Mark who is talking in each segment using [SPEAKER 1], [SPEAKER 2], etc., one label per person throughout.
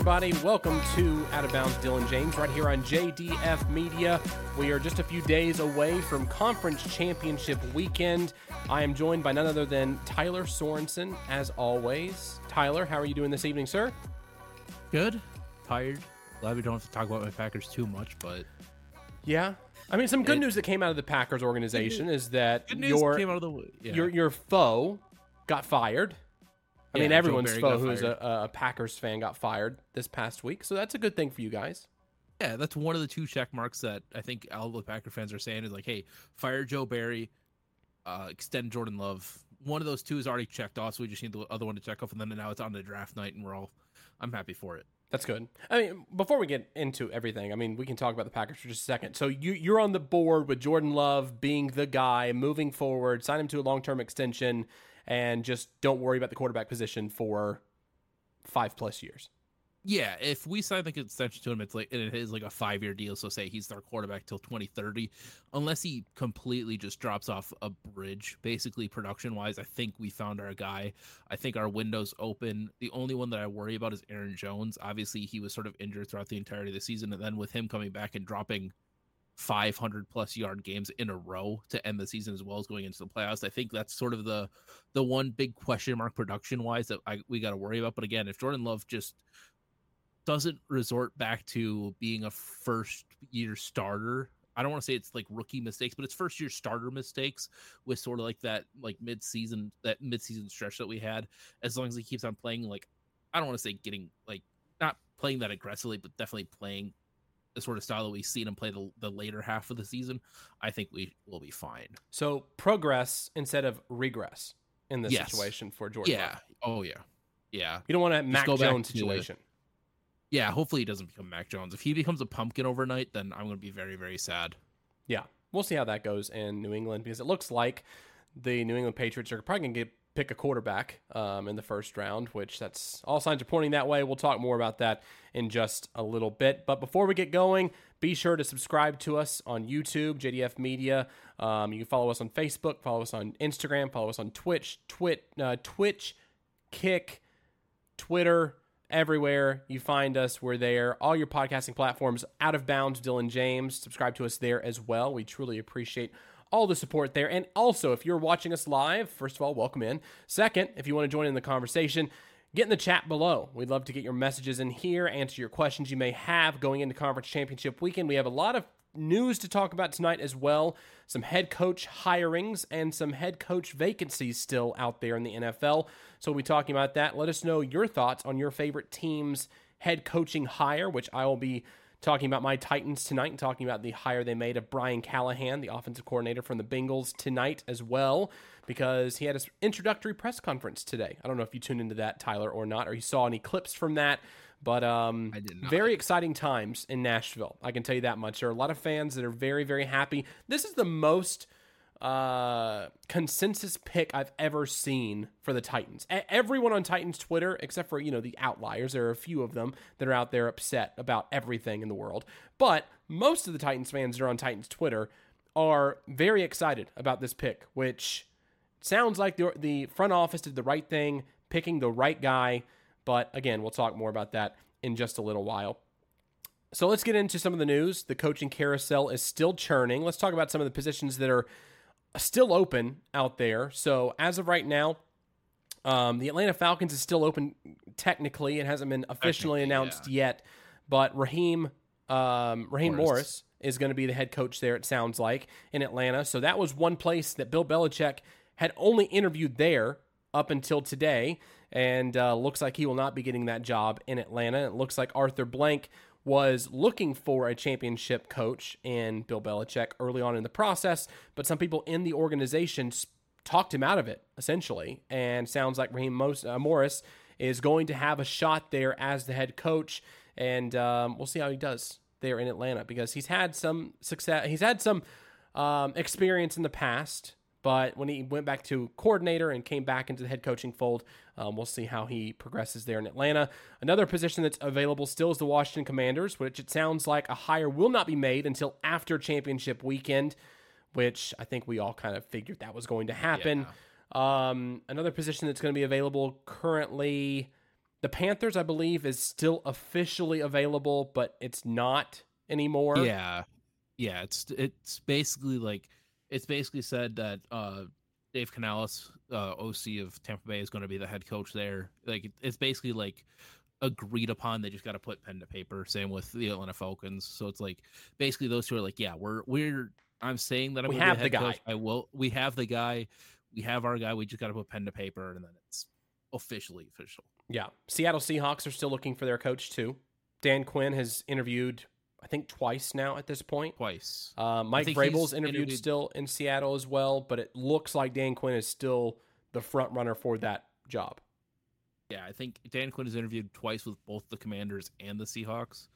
[SPEAKER 1] What's going on, everybody? Welcome to Out of Bounds Dillon James right here on JDF Media. We are just a few days away from Conference Championship weekend. I am joined by none other than Tylor Sorensen, as always. Tylor, how are you doing this evening, sir?
[SPEAKER 2] Good. Tired. Glad we don't have to talk about my Packers too much, but
[SPEAKER 1] Yeah. I mean, some good
[SPEAKER 2] It-
[SPEAKER 1] news that came out of the Packers organization is that your
[SPEAKER 2] came out of the yeah.
[SPEAKER 1] your your foe got fired. I
[SPEAKER 2] Yeah,
[SPEAKER 1] mean,
[SPEAKER 2] Joe
[SPEAKER 1] everyone's foe who's a, a Packers fan got fired this past week, so that's a good thing for you guys.
[SPEAKER 2] yeah, that's one of the two check marks that I think all the Packer fans are saying is like, hey, fire Joe Barry, uh, extend Jordan Love. One of those two is already checked off, so we just need the other one to check off, and then now it's on the draft night, and we're all, I'm happy for it.
[SPEAKER 1] That's good. I mean, before we get into everything, I mean, we can talk about the Packers for just a second. So you you're on the board with Jordan Love being the guy moving forward. Sign him to a long term extension, and just don't worry about the quarterback position for five plus years.
[SPEAKER 2] Yeah, if we sign the extension to him, it's like it is like a five year deal. So say he's our quarterback till twenty thirty, unless he completely just drops off a bridge, basically production wise. I think we found our guy. I think our window's open. The only one that I worry about is Aaron Jones. Obviously, he was sort of injured throughout the entirety of the season, and then with him coming back and dropping 500 plus yard games in a row to end the season as well as going into the playoffs. I think that's sort of the the one big question mark production wise that I, we got to worry about. But again, if Jordan Love just doesn't resort back to being a first year starter. I don't want to say it's like rookie mistakes, but it's first year starter mistakes with sort of like that like mid season that mid season stretch that we had. As long as he keeps on playing like I don't want to say getting like not playing that aggressively, but definitely playing the sort of style that we've seen him play the, the later half of the season, I think we will be fine.
[SPEAKER 1] So progress instead of regress in this
[SPEAKER 2] Yes.
[SPEAKER 1] situation for Jordan.
[SPEAKER 2] Yeah. Oh yeah. Yeah.
[SPEAKER 1] You don't want a Mac Jones
[SPEAKER 2] to the-
[SPEAKER 1] situation.
[SPEAKER 2] Yeah. Hopefully he doesn't become Mac Jones. If he becomes a pumpkin overnight, then I'm gonna be very, very sad.
[SPEAKER 1] Yeah, we'll see how that goes in New England because it looks like the New England Patriots are probably going to get pick a quarterback um, in the first round, which that's all signs are pointing that way. We'll talk more about that in just a little bit. But before we get going, be sure to subscribe to us on YouTube, JDF Media. Um, you can follow us on Facebook, follow us on Instagram, follow us on Twitch, Twit, uh, Twitch, Kick, Twitter, everywhere you find us, we're there. All your podcasting platforms, out of bounds, Dillon James. Subscribe to us there as well. We truly appreciate all the support there. And also, if you're watching us live, first of all, welcome in. Second, if you want to join in the conversation, get in the chat below. We'd love to get your messages in here, answer your questions you may have going into conference championship weekend. We have a lot of news to talk about tonight as well. Some head coach hirings and some head coach vacancies still out there in the NFL. So we'll be talking about that. Let us know your thoughts on your favorite team's head coaching hire, which I will be talking about my Titans tonight and talking about the hire they made of Brian Callahan, the offensive coordinator from the Bengals, tonight as well, because he had his introductory press conference today. I don't know if you tuned into that, Tylor, or not, or you saw any clips from that. But um,
[SPEAKER 2] I did not.
[SPEAKER 1] very exciting times in Nashville. I can tell you that much. There are a lot of fans that are very, very happy. This is the most uh, consensus pick I've ever seen for the Titans. E- everyone on Titans Twitter, except for you know the outliers, there are a few of them that are out there upset about everything in the world. But most of the Titans fans that are on Titans Twitter are very excited about this pick, which sounds like the the front office did the right thing, picking the right guy. But again, we'll talk more about that in just a little while. So let's get into some of the news. The coaching carousel is still churning. Let's talk about some of the positions that are still open out there. So as of right now, um, the Atlanta Falcons is still open technically. It hasn't been officially announced yet, but Raheem um, Raheem Morris.
[SPEAKER 2] Morris.
[SPEAKER 1] is going to be the head coach there. It sounds like in Atlanta. So that was one place that Bill Belichick had only interviewed there up until today, and uh, looks like he will not be getting that job in Atlanta. It looks like Arthur Blank was looking for a championship coach in Bill Belichick early on in the process, but some people in the organization talked him out of it essentially, and sounds like Raheem uh, Morris is going to have a shot there as the head coach, and um, we'll see how he does there in Atlanta because he's had some success. He's had some um, experience in the past, but when he went back to coordinator and came back into the head coaching fold, um, we'll see how he progresses there in Atlanta. Another position that's available still is the Washington Commanders, which it sounds like a hire will not be made until after championship weekend, which I think we all kind of figured that was going to happen. Um, another position that's going to be available currently The Panthers, I believe, is still officially available, but it's not anymore.
[SPEAKER 2] Yeah, yeah. It's it's basically like it's basically said that uh, Dave Canales, uh, OC of Tampa Bay, is going to be the head coach there. Like it's basically like agreed upon. They just got to put pen to paper. Same with the Atlanta Falcons. So it's like basically those two are like, yeah, we're we're. I'm saying that I'm
[SPEAKER 1] We have the
[SPEAKER 2] head
[SPEAKER 1] guy.
[SPEAKER 2] coach. I will. We have the guy. We have our guy. We just got to put pen to paper, and then it's officially official.
[SPEAKER 1] Yeah. Seattle Seahawks are still looking for their coach, too. Dan Quinn has interviewed, I think, twice now at this point.
[SPEAKER 2] Twice.
[SPEAKER 1] Uh, Mike Vrabel's interviewed,
[SPEAKER 2] interviewed-
[SPEAKER 1] still in Seattle as well, but it looks like Dan Quinn is still the front runner for that job.
[SPEAKER 2] Yeah, I think Dan Quinn has interviewed twice with both the Commanders and the Seahawks.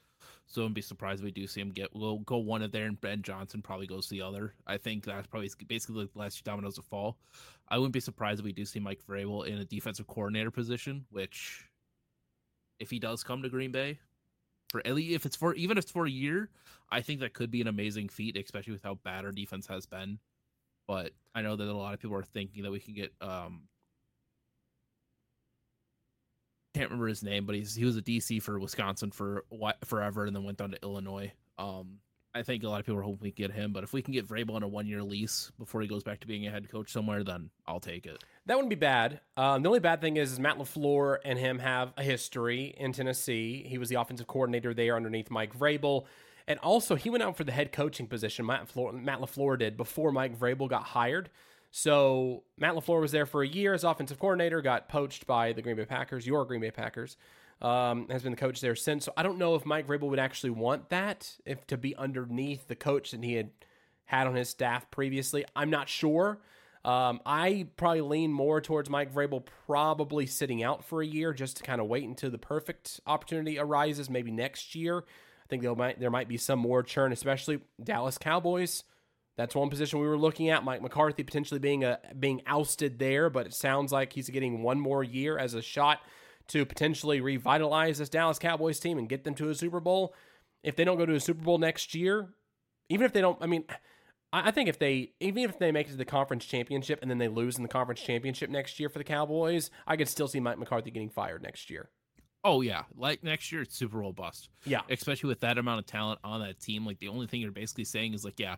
[SPEAKER 2] So I'd be surprised if we do see him get we'll go one of there and Ben Johnson probably goes the other. I think that's probably basically the last two dominoes to fall. I wouldn't be surprised if we do see Mike Vrabel in a defensive coordinator position, which if he does come to Green Bay, for at least if it's for even if it's for a year, I think that could be an amazing feat, especially with how bad our defense has been. But I know that a lot of people are thinking that we can get um can't remember his name, but he's he was a DC for Wisconsin for whi- forever, and then went down to Illinois. Um, I think a lot of people are hoping we get him, but if we can get Vrabel on a one year lease before he goes back to being a head coach somewhere, then I'll take it.
[SPEAKER 1] That wouldn't be bad. Um, the only bad thing is, is Matt LaFleur and him have a history in Tennessee. He was the offensive coordinator there underneath Mike Vrabel. And also, he went out for the head coaching position, Matt, LaFleur, Matt LaFleur did, before Mike Vrabel got hired. So Matt LaFleur was there for a year as offensive coordinator, got poached by the Green Bay Packers, your Green Bay Packers. Um, has been the coach there since. So I don't know if Mike Vrabel would actually want that, if to be underneath the coach that he had had on his staff previously. I'm not sure. Um, I probably lean more towards Mike Vrabel probably sitting out for a year just to kind of wait until the perfect opportunity arises, maybe next year. I think there might there might be some more churn, especially Dallas Cowboys. That's one position we were looking at. Mike McCarthy potentially being a being ousted there, but it sounds like he's getting one more year as a shot to potentially revitalize this Dallas Cowboys team and get them to a Super Bowl. If they don't go to a Super Bowl next year, even if they don't, I mean, I think if they even if they make it to the conference championship and then they lose in the conference championship next year for the Cowboys, I could still see Mike McCarthy getting fired next year.
[SPEAKER 2] Oh yeah, like next year it's Super Bowl bust.
[SPEAKER 1] Yeah.
[SPEAKER 2] especially with that amount of talent on that team. Like the only thing you're basically saying is like, yeah,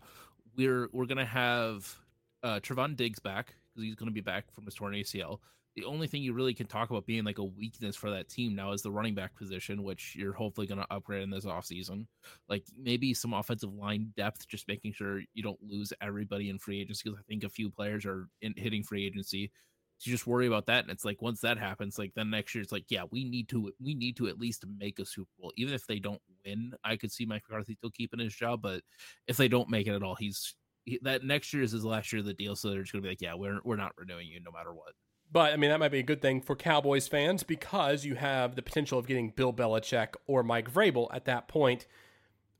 [SPEAKER 2] we're we're gonna have uh Trevon Diggs back because he's gonna be back from his torn ACL. The only thing you really can talk about being like a weakness for that team now is the running back position, which you're hopefully gonna upgrade in this offseason. Like maybe some offensive line depth, just making sure you don't lose everybody in free agency because I think a few players are in, hitting free agency. So you just worry about that, and it's like once that happens, like then next year it's like, yeah, we need to we need to at least make a Super Bowl, even if they don't win. I could see Mike McCarthy still keeping his job, but if they don't make it at all, he's he, that next year is his last year of the deal, so they're just gonna be like, yeah, we're we're not renewing you no matter what.
[SPEAKER 1] But I mean, that might be a good thing for Cowboys fans because you have the potential of getting Bill Belichick or Mike Vrabel at that point.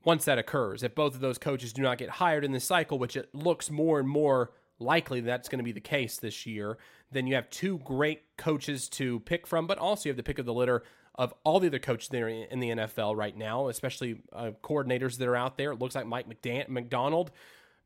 [SPEAKER 1] Once that occurs, if both of those coaches do not get hired in this cycle, which it looks more and more likely that's going to be the case this year, then you have two great coaches to pick from, but also you have the pick of the litter of all the other coaches that are in the NFL right now, especially uh, coordinators that are out there. It looks like Mike McDan- Macdonald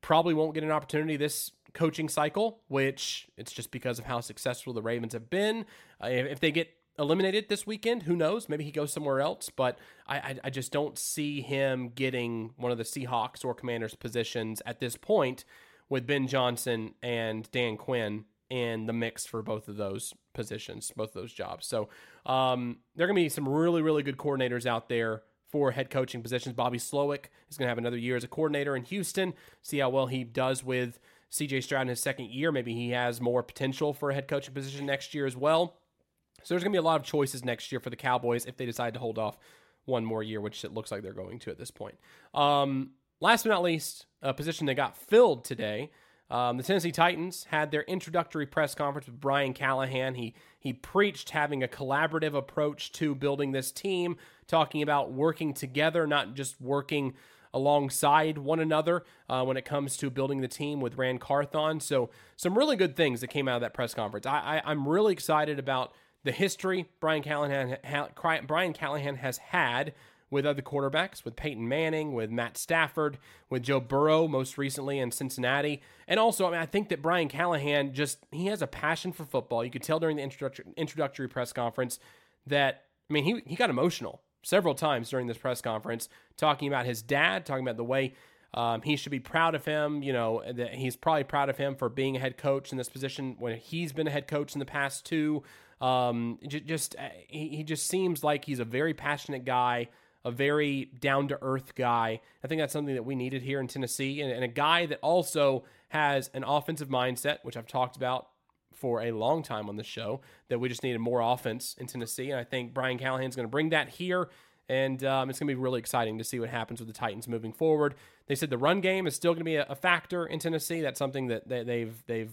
[SPEAKER 1] probably won't get an opportunity this coaching cycle, which it's just because of how successful the Ravens have been. Uh, if they get eliminated this weekend, who knows? Maybe he goes somewhere else, but I, I, I just don't see him getting one of the Seahawks or Commanders positions at this point with Ben Johnson and Dan Quinn in the mix for both of those positions, both of those jobs. So um, there are going to be some really, really good coordinators out there for head coaching positions. Bobby Slowik is going to have another year as a coordinator in Houston. See how well he does with CJ Stroud in his second year. Maybe he has more potential for a head coaching position next year as well. So there's going to be a lot of choices next year for the Cowboys if they decide to hold off one more year, which it looks like they're going to at this point. Um, last but not least, a position that got filled today. Um, the Tennessee Titans had their introductory press conference with Brian Callahan. He he preached having a collaborative approach to building this team, talking about working together, not just working alongside one another uh, when it comes to building the team with Ran Carthon. So some really good things that came out of that press conference. I, I I'm really excited about the history Brian Callahan ha, Brian Callahan has had with other quarterbacks, with Peyton Manning, with Matt Stafford, with Joe Burrow most recently in Cincinnati. And also, I mean, I think that Brian Callahan just he has a passion for football. You could tell during the introductory introductory press conference that I mean, he he got emotional several times during this press conference, talking about his dad, talking about the way um, he should be proud of him. You know that he's probably proud of him for being a head coach in this position when he's been a head coach in the past two. Um, just uh, he, he just seems like he's a very passionate guy, a very down to earth guy. I think that's something that we needed here in Tennessee, and, and a guy that also has an offensive mindset, which I've talked about for a long time on the show. That we just needed more offense in Tennessee, and I think Brian Callahan's going to bring that here and um, it's going to be really exciting to see what happens with the Titans moving forward. They said the run game is still going to be a, a factor in Tennessee. That's something that they, they've they've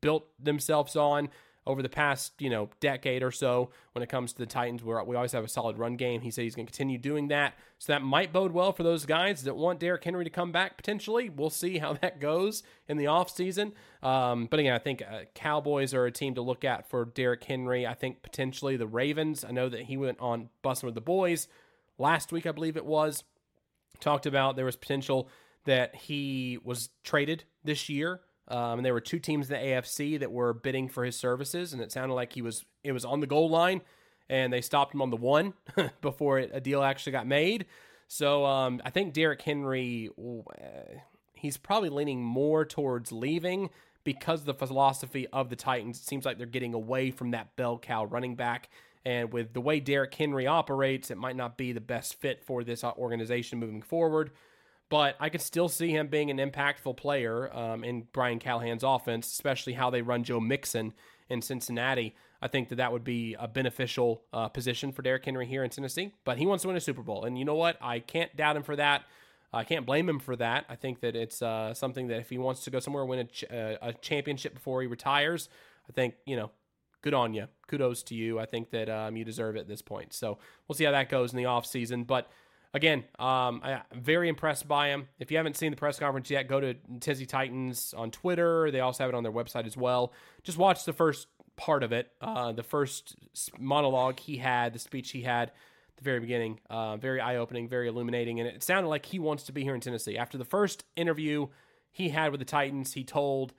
[SPEAKER 1] built themselves on over the past you know decade or so when it comes to the Titans where we always have a solid run game. He said he's going to continue doing that. So that might bode well for those guys that want Derrick Henry to come back potentially. We'll see how that goes in the offseason. Um, but again, I think uh, Cowboys are a team to look at for Derrick Henry. I think potentially the Ravens. I know that he went on Bussin' With The Boys last week, I believe it was, talked about there was potential that he was traded this year. Um, and there were two teams in the AFC that were bidding for his services, and it sounded like he was it was on the goal line, and they stopped him on the one before it, a deal actually got made. So um, I think Derrick Henry, uh, he's probably leaning more towards leaving because of the philosophy of the Titans. It seems like they're getting away from that bell cow running back and with the way Derrick Henry operates, it might not be the best fit for this organization moving forward. But I could still see him being an impactful player um, in Brian Callahan's offense, especially how they run Joe Mixon in Cincinnati. I think that that would be a beneficial uh, position for Derrick Henry here in Tennessee. But he wants to win a Super Bowl. And you know what? I can't doubt him for that. I can't blame him for that. I think that it's uh, something that if he wants to go somewhere win a, ch- uh, a championship before he retires, I think you know good on you. Kudos to you. I think that um, you deserve it at this point. So we'll see how that goes in the offseason. But again, um, I'm very impressed by him. If you haven't seen the press conference yet, go to Tizzy Titans on Twitter. They also have it on their website as well. Just watch the first part of it, uh, the first monologue he had, the speech he had at the very beginning. Uh, very eye opening, very illuminating. And it sounded like he wants to be here in Tennessee. After the first interview he had with the Titans, he told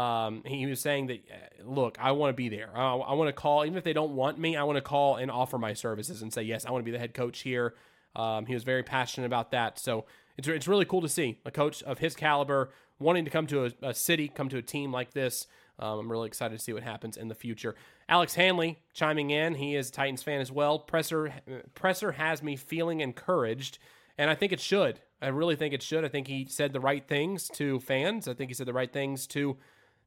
[SPEAKER 1] um, he was saying that, uh, look, I want to be there. I, I want to call, even if they don't want me, I want to call and offer my services and say, yes, I want to be the head coach here. Um, he was very passionate about that. So it's, it's really cool to see a coach of his caliber wanting to come to a, a city, come to a team like this. Um, I'm really excited to see what happens in the future. Alex Hanley chiming in. He is a Titans fan as well. Presser Presser has me feeling encouraged, and I think it should. I really think it should. I think he said the right things to fans. I think he said the right things to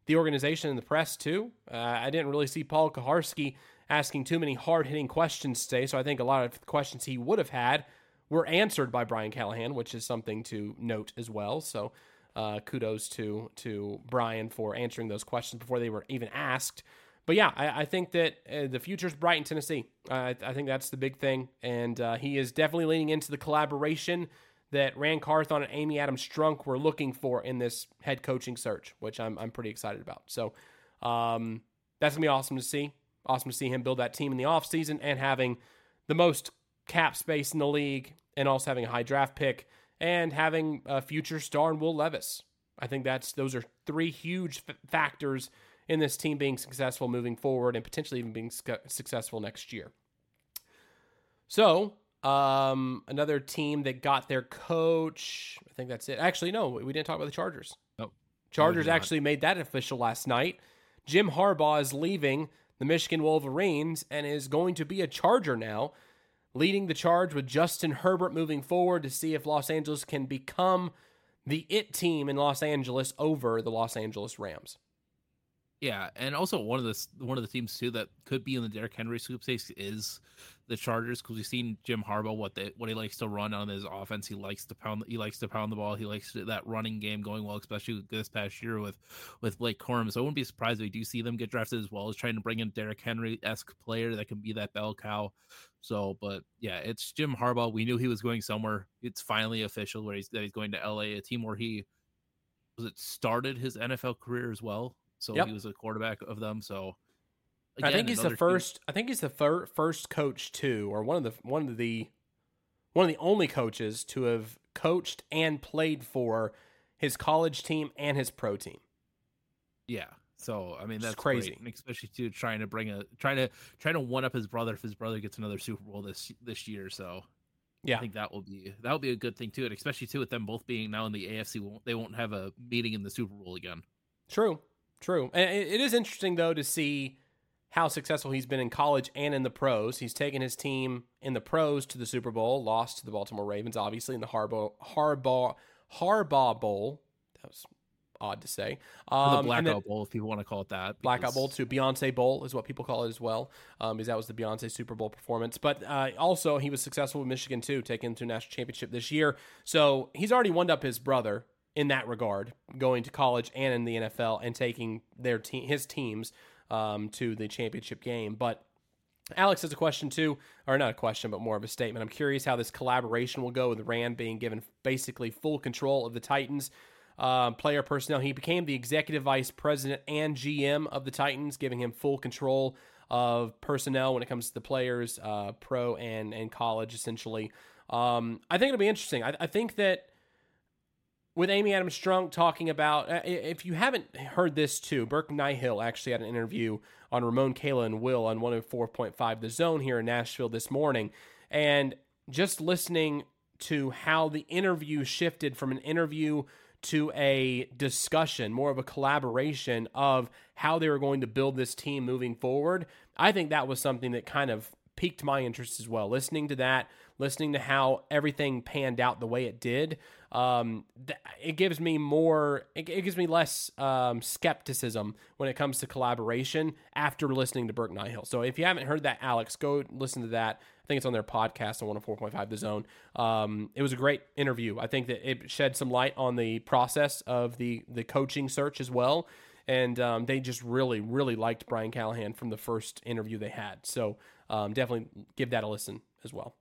[SPEAKER 1] the organization and the press too. Uh, I didn't really see Paul Kuharsky asking too many hard hitting questions today, so I think a lot of questions he would have had were answered by Brian Callahan, which is something to note as well. So uh, kudos to to Brian for answering those questions before they were even asked. But yeah, I, I think that uh, the future's bright in Tennessee. I think that's the big thing, and uh, he is definitely leaning into the collaboration that Ran Carthon and Amy Adams Strunk were looking for in this head coaching search, which I'm, I'm pretty excited about. So um, that's going to be awesome to see. Awesome to see him build that team in the offseason and having the most cap space in the league and also having a high draft pick and having a future star in Will Levis. I think that's those are three huge f- factors in this team being successful moving forward and potentially even being su- successful next year. So um, another team that got their coach. I think that's it. Actually, no, we didn't talk about the Chargers.
[SPEAKER 2] Nope.
[SPEAKER 1] Chargers no, actually made that official last night. Jim Harbaugh is leaving the Michigan Wolverines and is going to be a Charger now, leading the charge with Justin Herbert moving forward to see if Los Angeles can become the it team in Los Angeles over the Los Angeles Rams.
[SPEAKER 2] Yeah, and also one of the one of the teams too that could be in the Derrick Henry sweepstakes is the Chargers because we've seen Jim Harbaugh what they what he likes to run on his offense. He likes to pound he likes to pound the ball. He likes to, that running game going well, especially this past year with with Blake Corum. So I wouldn't be surprised if we do see them get drafted as well as trying to bring in Derrick Henry esque player that can be that bell cow. So, but yeah, it's Jim Harbaugh. We knew he was going somewhere. It's finally official where he's that he's going to LA, a team where he was it started his NFL career as well so yep. he was a quarterback of them. So
[SPEAKER 1] again, I think he's the first. Team. I think he's the fir- first coach too, or one of the one of the one of the only coaches to have coached and played for his college team and his pro team.
[SPEAKER 2] Yeah. So I mean that's
[SPEAKER 1] crazy,
[SPEAKER 2] especially too trying to bring a trying to trying to one up his brother if his brother gets another Super Bowl this this year. So
[SPEAKER 1] yeah,
[SPEAKER 2] I think that will be that will be a good thing too, and especially too with them both being now in the AFC, won't, they won't have a meeting in the Super Bowl again.
[SPEAKER 1] True, true. And it is interesting though to see how successful he's been in college and in the pros. He's taken his team in the pros to the Super Bowl, lost to the Baltimore Ravens, obviously in the Harbaugh Harbaugh Harbaugh Bowl. That was odd to say.
[SPEAKER 2] Um, the Blackout Bowl, if people want to call it that.
[SPEAKER 1] Blackout Bowl too. Beyonce Bowl is what people call it as well, um, because that was the Beyonce Super Bowl performance. But uh, also, he was successful with Michigan too, taking to national championship this year. So he's already won up his brother in that regard, going to college and in the NFL and taking their team, his teams um, to the championship game. But Alex has a question too, or not a question, but more of a statement. I'm curious how this collaboration will go with Ran being given basically full control of the Titans. Uh, player personnel. He became the executive vice president and GM of the Titans, giving him full control of personnel when it comes to the players, uh, pro and and college, essentially. Um, I think it'll be interesting. I, I think that with Amy Adams Strunk talking about, uh, if you haven't heard this too, Burke Nihill actually had an interview on Ramon Kayla and Will on 104.5 The Zone here in Nashville this morning. And just listening to how the interview shifted from an interview to a discussion, more of a collaboration of how they were going to build this team moving forward, I think that was something that kind of piqued my interest as well. Listening to that, listening to how everything panned out the way it did, um, th- it gives me more, it, it gives me less um, skepticism when it comes to collaboration after listening to Burke Nihill. So if you haven't heard that, Alex, go listen to that. I think it's on their podcast on 104.5 The Zone. Um, it was a great interview. I think that it shed some light on the process of the the coaching search as well. And um, they just really, really liked Brian Callahan from the first interview they had. So um, definitely give that a listen as well.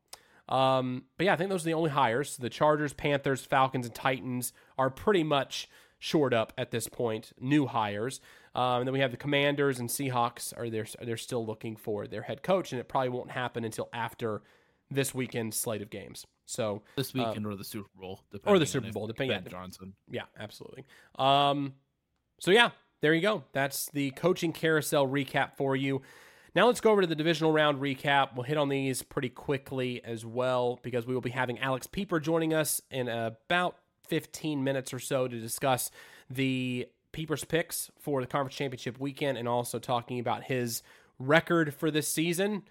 [SPEAKER 1] Um, but yeah, I think those are the only hires. The Chargers, Panthers, Falcons, and Titans are pretty much shored up at this point. New hires. Um, and then we have the Commanders and Seahawks are there. They're still looking for their head coach, and it probably won't happen until after this weekend's slate of games. So
[SPEAKER 2] this uh, weekend or the Super Bowl,
[SPEAKER 1] or the Super Bowl, depending.
[SPEAKER 2] Ben Johnson.
[SPEAKER 1] Yeah, absolutely. Um, so yeah, there you go. That's the coaching carousel recap for you. Now let's go over to the divisional round recap. We'll hit on these pretty quickly as well because we will be having Alex Pieper joining us in about 15 minutes or so to discuss the Pieper's picks for the conference championship weekend and also talking about his record for this season.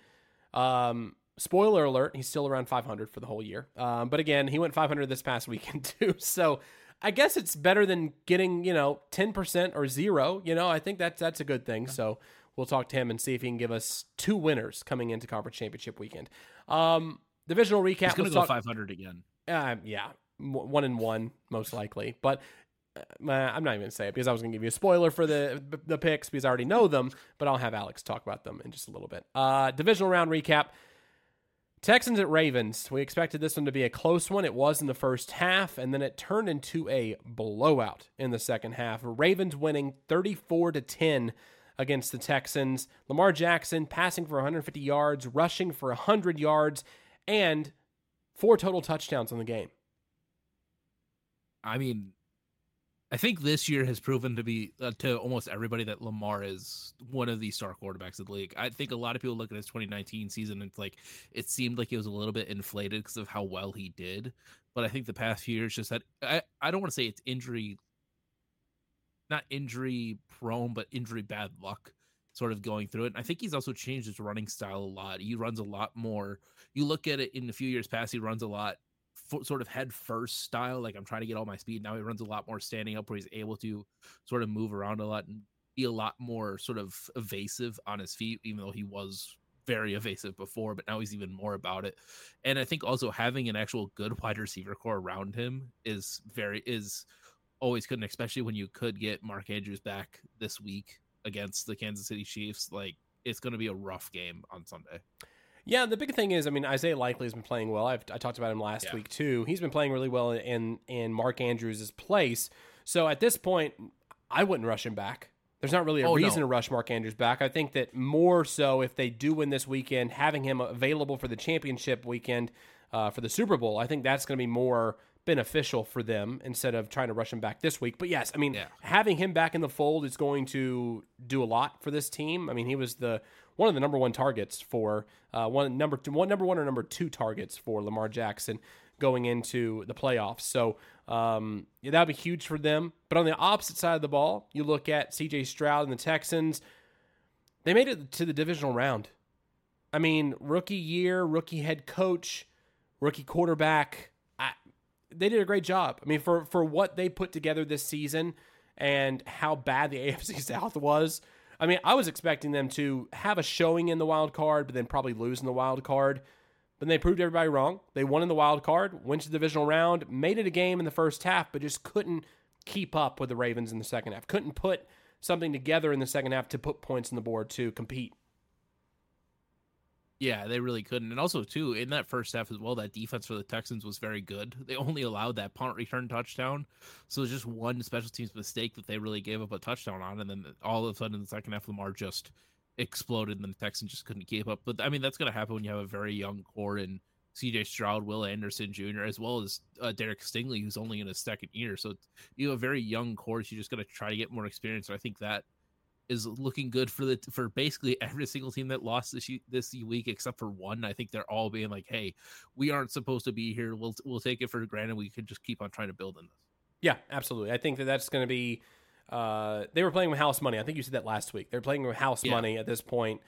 [SPEAKER 1] Um, spoiler alert, he's still around 500 for the whole year. Um, but again, he went 500 this past weekend too. So I guess it's better than getting, you know, 10% or zero. You know, I think that's, that's a good thing. So we'll talk to him and see if he can give us two winners coming into conference championship weekend. Um, divisional recap.
[SPEAKER 2] He's going to go talk, 500 again.
[SPEAKER 1] Uh, yeah, one and one most likely. But uh, I'm not even gonna say it because I was gonna give you a spoiler for the the picks because I already know them. But I'll have Alex talk about them in just a little bit. Uh, divisional round recap. Texans at Ravens. We expected this one to be a close one. It was in the first half, and then it turned into a blowout in the second half. Ravens winning 34 to 10 against the Texans. Lamar Jackson passing for 150 yards, rushing for 100 yards, and four total touchdowns on the game.
[SPEAKER 2] I mean, I think this year has proven to be uh, to almost everybody that Lamar is one of the star quarterbacks of the league. I think a lot of people look at his 2019 season and it's like it seemed like it was a little bit inflated because of how well he did. But I think the past few years just that I, I don't want to say it's injury not injury prone, but injury bad luck sort of going through it. And I think he's also changed his running style a lot. He runs a lot more. You look at it in a few years past, he runs a lot sort of head first style. Like I'm trying to get all my speed. Now he runs a lot more standing up where he's able to sort of move around a lot and be a lot more sort of evasive on his feet, even though he was very evasive before, but now he's even more about it. And I think also having an actual good wide receiver core around him is very is always couldn't, especially when you could get Mark Andrews back this week against the Kansas City Chiefs. Like it's going to be a rough game on Sunday.
[SPEAKER 1] Yeah, the big thing is, I mean, Isaiah Likely has been playing well. I've, i talked about him last yeah. week too. He's been playing really well in in Mark Andrews' place. So at this point, I wouldn't rush him back. There's not really a oh, reason no. to rush Mark Andrews back. I think that more so if they do win this weekend, having him available for the championship weekend uh, for the Super Bowl, I think that's going to be more beneficial for them instead of trying to rush him back this week. But yes, I mean,
[SPEAKER 2] Yeah.
[SPEAKER 1] having him back in the fold is going to do a lot for this team. I mean, he was the one of the number one targets for uh, one number two, one number one or number two targets for Lamar Jackson going into the playoffs. So um, yeah, that'd be huge for them. But on the opposite side of the ball, you look at C.J. Stroud and the Texans. They made it to the divisional round. I mean, rookie year, rookie head coach, rookie quarterback. I, they did a great job. I mean, for for what they put together this season and how bad the AFC South was. I mean, I was expecting them to have a showing in the wild card, but then probably lose in the wild card. But they proved everybody wrong. They won in the wild card, went to the divisional round, made it a game in the first half, but just couldn't keep up with the Ravens in the second half. Couldn't put something together in the second half to put points on the board to compete.
[SPEAKER 2] Yeah, they really couldn't. And also, too, in that first half as well, that defense for the Texans was very good. They only allowed that punt return touchdown. So it was just one special teams mistake that they really gave up a touchdown on. And then all of a sudden, in the second half, Lamar just exploded and the Texans just couldn't keep up. But I mean, that's going to happen when you have a very young core and CJ Stroud, Will Anderson Jr., as well as uh, Derek Stingley, who's only in his second year. So you have a very young core. So you're just going to try to get more experience. So I think that is looking good for the for basically every single team that lost this this week except for one. I think they're all being like, "Hey, we aren't supposed to be here. We'll we'll take it for granted. We can just keep on trying to build in this."
[SPEAKER 1] Yeah, absolutely. I think that that's going to be. Uh, they were playing with house money. I think you said that last week. They're playing with house
[SPEAKER 2] Yeah.
[SPEAKER 1] money at this point,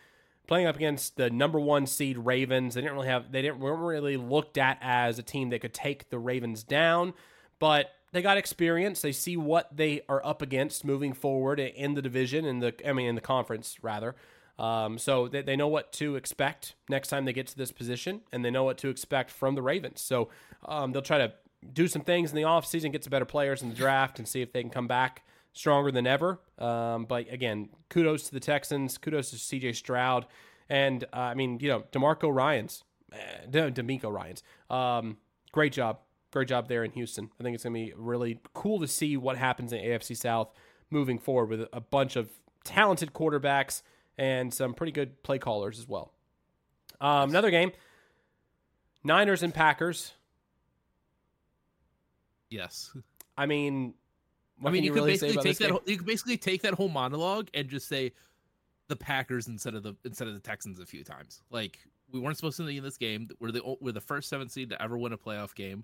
[SPEAKER 1] playing up against the number one seed Ravens. They didn't really have. They didn't weren't really looked at as a team that could take the Ravens down, but they got experience. They see what they are up against moving forward in the division in the. I mean, in the conference rather. Um, so they, they know what to expect next time they get to this position, and they know what to expect from the Ravens. So um, they'll try to do some things in the offseason, get some better players in the draft, and see if they can come back stronger than ever. Um, but again, kudos to the Texans, kudos to CJ Stroud, and uh, I mean, you know, Demarco Ryan's, uh, DeMeco Ryans. Um, great job, great job there in Houston. I think it's gonna be really cool to see what happens in AFC South moving forward with a bunch of talented quarterbacks and some pretty good play callers as well. Um, another game, Niners and Packers.
[SPEAKER 2] Yes.
[SPEAKER 1] I mean,
[SPEAKER 2] I mean, you,
[SPEAKER 1] you,
[SPEAKER 2] could
[SPEAKER 1] really
[SPEAKER 2] basically take that. whole- You could basically take that whole monologue and just say the Packers instead of the instead of the Texans a few times. Like we weren't supposed to be in this game. We're the we're the first seven seed to ever win a playoff game.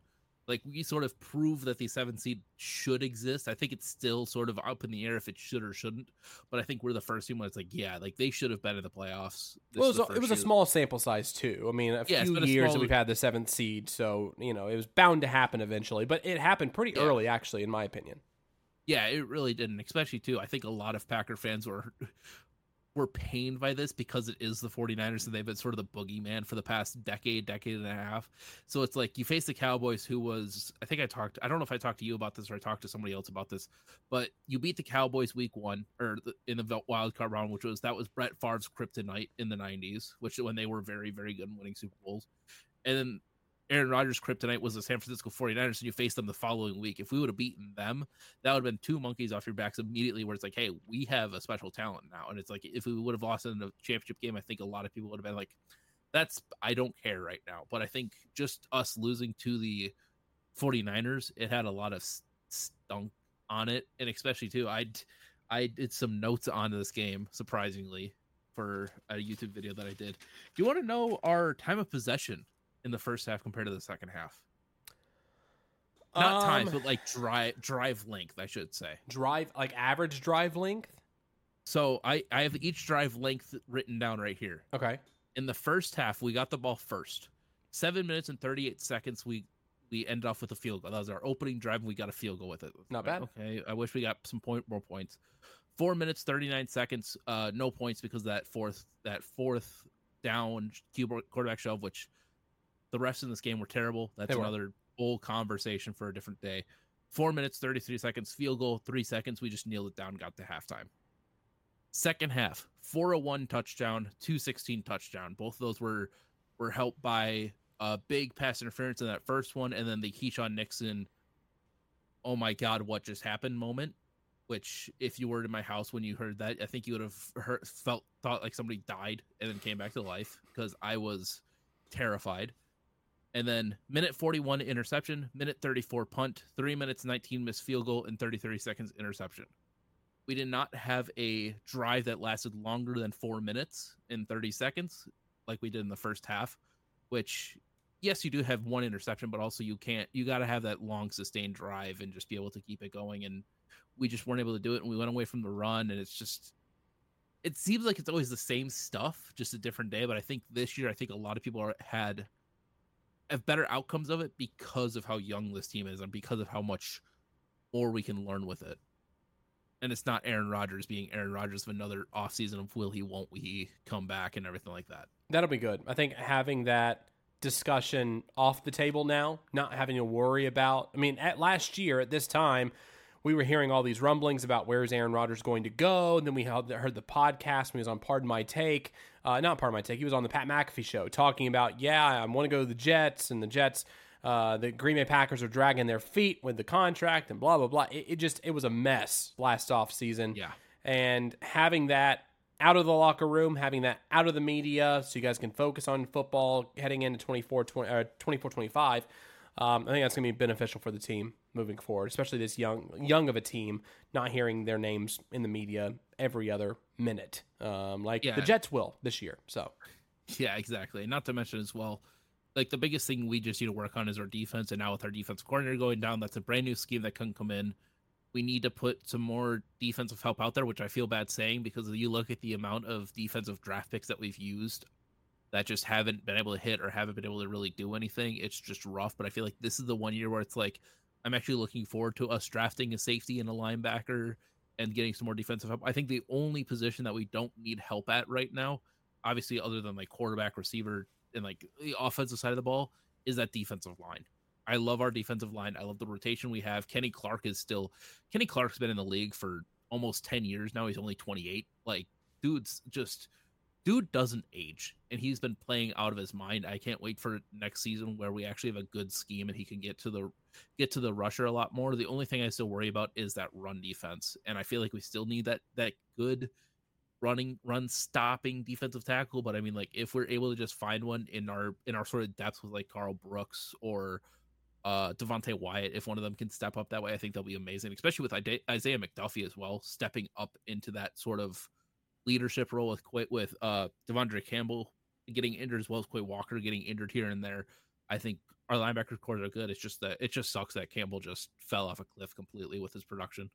[SPEAKER 2] Like we sort of prove that the seven seed should exist. I think it's still sort of up in the air if it should or shouldn't. But I think we're the first team where it's like, yeah, like they should have been in the playoffs.
[SPEAKER 1] Well, it was, a, it was a small sample size too. I mean, a
[SPEAKER 2] Yeah,
[SPEAKER 1] few
[SPEAKER 2] a
[SPEAKER 1] years that we've had the seventh seed, so you know it was bound to happen eventually. But it happened pretty
[SPEAKER 2] Yeah.
[SPEAKER 1] early, actually, in my opinion.
[SPEAKER 2] Yeah, it really didn't. Especially too, I think a lot of Packer fans were were pained by this because it is the 49ers and they've been sort of the boogeyman for the past decade, decade and a half. So it's like you face the Cowboys who was I think I talked I don't know if I talked to you about this or I talked to somebody else about this, but you beat the Cowboys week 1 or the, in the wild card round which was that was Brett Favre's kryptonite in the 90s, which when they were very very good in winning Super Bowls. And then Aaron Rodgers' kryptonite was the San Francisco 49ers, and you faced them the following week. If we would have beaten them, that would have been two monkeys off your backs immediately, where it's like, hey, we have a special talent now. And it's like, if we would have lost in the championship game, I think a lot of people would have been like, that's, I don't care right now. But I think just us losing to the 49ers, it had a lot of stunk on it. And especially, too, I I did some notes on this game, surprisingly, for a YouTube video that I did. Do you want to know our time of possession in the first half compared to the second half? Not time,
[SPEAKER 1] Um,
[SPEAKER 2] but like drive drive length, I should say.
[SPEAKER 1] drive like average drive length.
[SPEAKER 2] So I I have each drive length written down right here.
[SPEAKER 1] Okay,
[SPEAKER 2] In the first half, we got the ball first. Seven minutes and thirty eight seconds. We we ended off with a field goal. That was our opening drive, and we got a field goal with it.
[SPEAKER 1] Not bad.
[SPEAKER 2] Okay, I wish we got some point more points. Four minutes thirty nine seconds. Uh, no points because that fourth that fourth down quarterback shove, which the refs in this game were terrible. That's
[SPEAKER 1] were.
[SPEAKER 2] another whole conversation for a different day. Four minutes, 33 seconds, field goal, three seconds. We just kneeled it down, got to halftime. Second half, 401 touchdown, 216 touchdown. Both of those were were helped by a big pass interference in that first one, and then the Keisean Nixon, oh my God, what just happened moment. Which, if you were in my house when you heard that, I think you would have heard, felt thought like somebody died and then came back to life because I was terrified. And then minute 41 interception, minute 34 punt, 3 minutes 19 missed field goal, and 30 30 seconds interception. We did not have a drive that lasted longer than four minutes in 30 seconds, like we did in the first half, which, yes, you do have one interception, but also you can't, you got to have that long sustained drive and just be able to keep it going. And we just weren't able to do it. And we went away from the run. And it's just, it seems like it's always the same stuff, just a different day. But I think this year, I think a lot of people are, had have better outcomes of it because of how young this team is and because of how much more we can learn with it. And it's not Aaron Rodgers being Aaron Rodgers of another offseason of will he, won't he come back and everything like that.
[SPEAKER 1] That'll be good. I think having that discussion off the table now, not having to worry about. I mean, at last year at this time, we were hearing all these rumblings about where's Aaron Rodgers going to go. And then we heard the podcast when he was on Pardon My Take. Uh, not of My Take. He was on the Pat McAfee show talking about, yeah, I want to go to the Jets, and the Jets, uh, the Green Bay Packers are dragging their feet with the contract and blah, blah, blah. It, it just, it was a mess last off season.
[SPEAKER 2] Yeah.
[SPEAKER 1] And having that out of the locker room, having that out of the media so you guys can focus on football heading into 24 20, uh, 24 25. Um, I think that's going to be beneficial for the team moving forward, especially this young young of a team, not hearing their names in the media every other minute, um, like
[SPEAKER 2] Yeah.
[SPEAKER 1] the Jets will this year. So
[SPEAKER 2] Yeah, exactly. Not to mention as well, like the biggest thing we just need to work on is our defense. And now with our defense coordinator going down, that's a brand new scheme that can come in. We need to put some more defensive help out there, which I feel bad saying because you look at the amount of defensive draft picks that we've used that just haven't been able to hit or haven't been able to really do anything. It's just rough. But I feel like this is the one year where it's like I'm actually looking forward to us drafting a safety and a linebacker and getting some more defensive help. I think the only position that we don't need help at right now, obviously other than like quarterback, receiver, and like the offensive side of the ball, is that defensive line. I love our defensive line. I love the rotation we have. Kenny Clark is still Kenny Clark's been in the league for almost 10 years now. He's only 28. Like dude's just dude doesn't age and he's been playing out of his mind. I can't wait for next season where we actually have a good scheme and he can get to the get to the rusher a lot more. The only thing I still worry about is that run defense. And I feel like we still need that that good running run stopping defensive tackle, but I mean like if we're able to just find one in our in our sort of depth with like Karl Brooks or uh Devonte Wyatt, if one of them can step up that way, I think they'll be amazing, especially with Isaiah McDuffie as well, stepping up into that sort of leadership role with Quay, with uh De'Vondre Campbell getting injured as well as Quay Walker getting injured here and there. I think our linebackers core are good. It's just that it just sucks that Campbell just fell off a cliff completely with his production.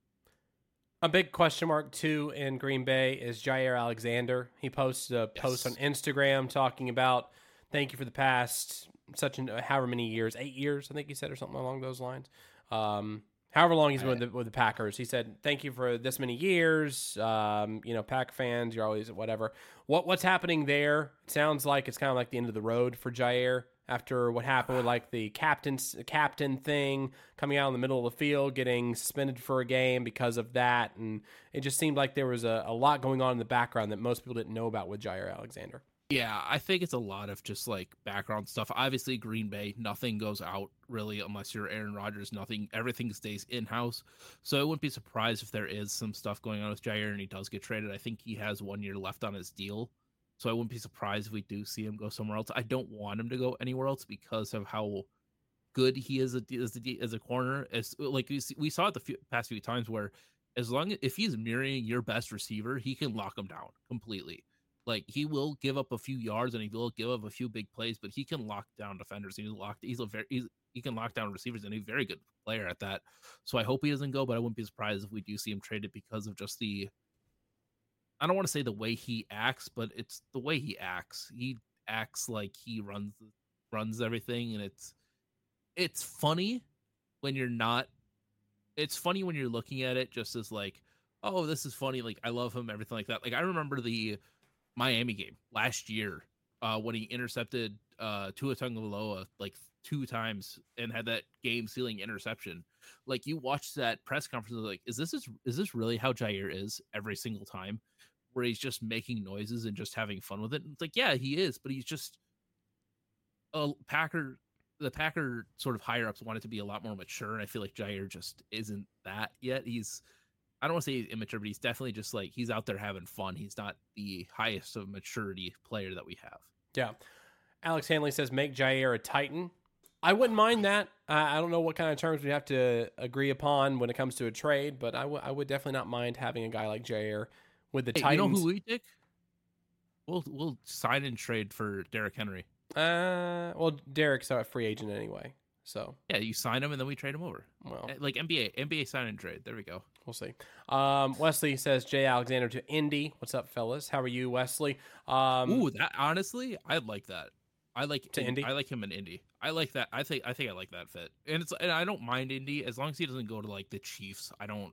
[SPEAKER 1] a big question mark too in Green Bay is Jaire Alexander. He posted a post on Instagram talking about thank you for the past such an however many years, eight years, I think he said, or something along those lines. Um, however long he's been with the, with the Packers, he said thank you for this many years. Um, you know, Pack fans, you're always whatever. What what's happening there? It sounds like it's kind of like the end of the road for Jaire after what happened with like the captain's captain thing coming out in the middle of the field, getting suspended for a game because of that, and it just seemed like there was a, a lot going on in the background that most people didn't know about with Jaire Alexander.
[SPEAKER 2] Yeah, I think it's a lot of just like background stuff. Obviously, Green Bay, nothing goes out really unless you're Aaron Rodgers. Nothing, everything stays in house. So I wouldn't be surprised if there is some stuff going on with Jaire and he does get traded. I think he has one year left on his deal. So I wouldn't be surprised if we do see him go somewhere else. I don't want him to go anywhere else because of how good he is a, as a, as a corner. As like we, see, we saw it the few, past few times where as long as if he's mirroring your best receiver, he can lock him down completely. Like he will give up a few yards and he will give up a few big plays, but he can lock down defenders. He's locked. He's a very he's, he can lock down receivers and he's a very good player at that. So I hope he doesn't go, but I wouldn't be surprised if we do see him traded because of just the. I don't want to say the way he acts, but it's the way he acts. He acts like he runs runs everything, and it's it's funny when you're not. It's funny when you're looking at it just as like, oh, this is funny. Like I love him, everything like that. Like I remember the Miami game last year uh, when he intercepted uh, Tua Tagovailoa like two times and had that game sealing interception. Like you watch that press conference, like, is this is is this really how Jaire is every single time? Where he's just making noises and just having fun with it. And it's like, yeah, he is, but he's just a Packer. The Packer sort of higher ups wanted to be a lot more mature, and I feel like Jaire just isn't that yet. He's I don't want to say he's immature, but he's definitely just like he's out there having fun. He's not the highest of maturity player that we have.
[SPEAKER 1] Yeah. Alex Hanley says make Jaire a Titan. I wouldn't mind that. I I don't know what kind of terms we have to agree upon when it comes to a trade, but I, w- I would definitely not mind having a guy like Jaire with the
[SPEAKER 2] Hey,
[SPEAKER 1] Titans.
[SPEAKER 2] you know who we take? We'll we'll sign and trade for Derrick Henry.
[SPEAKER 1] uh, well, Derek's a free agent anyway, so
[SPEAKER 2] Yeah, you sign him and then we trade him over.
[SPEAKER 1] well,
[SPEAKER 2] Eh, Like NBA, NBA sign and trade. There we go.
[SPEAKER 1] we'll see. Um, Wesley says Jaire Alexander to Indy. What's up, fellas? How are you, Wesley? Um,
[SPEAKER 2] Ooh, that honestly, I like that. I like
[SPEAKER 1] To Indy?
[SPEAKER 2] I like him in Indy. I like that. I think I think I like that fit. And it's and I don't mind Indy as long as he doesn't go to like the Chiefs. I don't.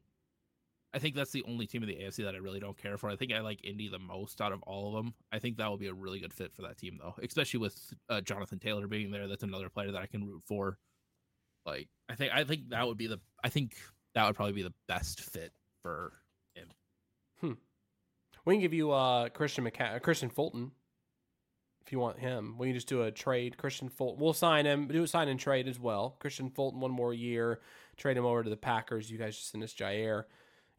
[SPEAKER 2] I think that's the only team in the AFC that I really don't care for. I think I like Indy the most out of all of them. I think that will be a really good fit for that team though, especially with uh, Jonathan Taylor being there. That's another player that I can root for. Like I think I think that would be the I think that would probably be the best fit for him. Hmm.
[SPEAKER 1] we can give you uh Christian McCa- uh, Kristian Fulton if you want him. We can just do a trade. Kristian Fulton, we'll sign him. Do a sign and trade as well. Kristian Fulton, one more year. Trade him over to the Packers. You guys just send us Jaire.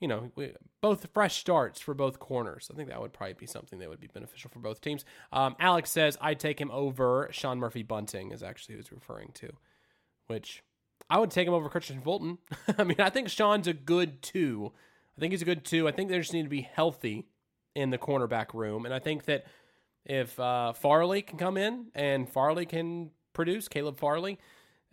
[SPEAKER 1] You know, we, both fresh starts for both corners. I think that would probably be something that would be beneficial for both teams. Um, Alex says I'd take him over Sean Murphy Bunting is actually who he's referring to, which I would take him over Kristian Fulton. I mean, I think Sean's a good two. I think he's a good two. I think they just need to be healthy in the cornerback room, and I think that if uh, Farley can come in and Farley can produce, Caleb Farley,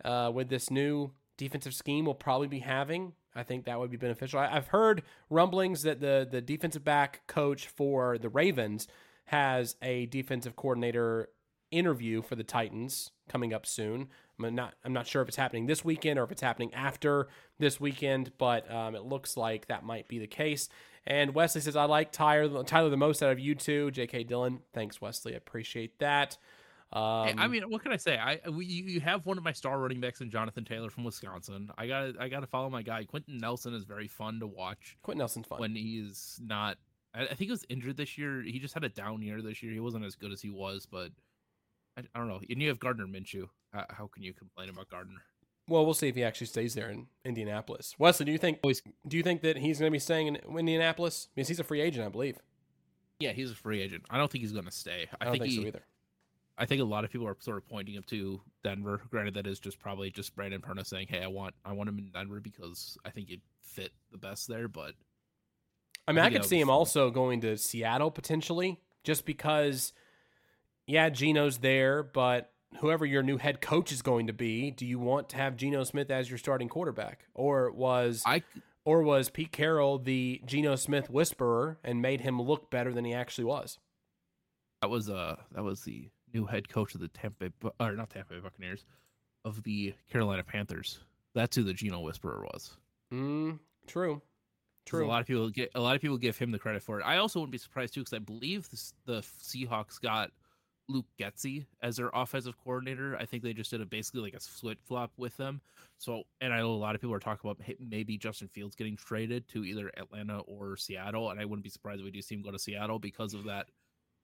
[SPEAKER 1] uh, with this new defensive scheme we'll probably be having, I think that would be beneficial. I, I've heard rumblings that the the defensive back coach for the Ravens has a defensive coordinator interview for the Titans coming up soon. I'm not I'm not sure if it's happening this weekend or if it's happening after this weekend, but um, it looks like that might be the case. And Wesley says, I like Tylor, Tylor the most out of you two. J.K. Dillon. Thanks, Wesley. I appreciate that. Um,
[SPEAKER 2] Hey, I mean, what can I say? I we, you have one of my star running backs in Jonathan Taylor from Wisconsin. I got I got to follow my guy. Quenton Nelson is very fun to watch
[SPEAKER 1] Quenton Nelson's fun.
[SPEAKER 2] when he's not. I, I think he was injured this year. He just had a down year this year. He wasn't as good as he was, but I, I don't know. And you have Gardner Minshew. How, how can you complain about Gardner?
[SPEAKER 1] well, we'll see if he actually stays there in Indianapolis. Wesley, do you think do you think that he's going to be staying in Indianapolis? Because he's a free agent, I believe.
[SPEAKER 2] Yeah, he's a free agent. I don't think he's going to stay.
[SPEAKER 1] I,
[SPEAKER 2] I,
[SPEAKER 1] don't
[SPEAKER 2] think,
[SPEAKER 1] think,
[SPEAKER 2] he,
[SPEAKER 1] so either.
[SPEAKER 2] I think a lot of people are sort of pointing him to Denver. Granted, that is just probably just Brandon Perna saying, "Hey, I want I want him in Denver because I think he'd fit the best there." But
[SPEAKER 1] I mean,
[SPEAKER 2] I
[SPEAKER 1] I, could see him
[SPEAKER 2] fun.
[SPEAKER 1] also going to Seattle potentially, just because. Yeah, Gino's there, but whoever your new head coach is going to be, do you want to have Geno Smith as your starting quarterback, or was
[SPEAKER 2] I
[SPEAKER 1] or was Pete Carroll the Geno Smith whisperer and made him look better than he actually was?
[SPEAKER 2] that was uh that was the new head coach of the Tampa or not Tampa Bay Buccaneers, of the Carolina Panthers. That's who the Geno Whisperer was.
[SPEAKER 1] Mm, true, true.
[SPEAKER 2] A lot of people get a lot of people give him the credit for it. I also wouldn't be surprised too because I believe this, the Seahawks got Luke Getsy as their offensive coordinator. I think they just did a basically like a flip flop with them. So, and I know a lot of people are talking about maybe Justin Fields getting traded to either Atlanta or Seattle, and I wouldn't be surprised if we do see him go to Seattle because of that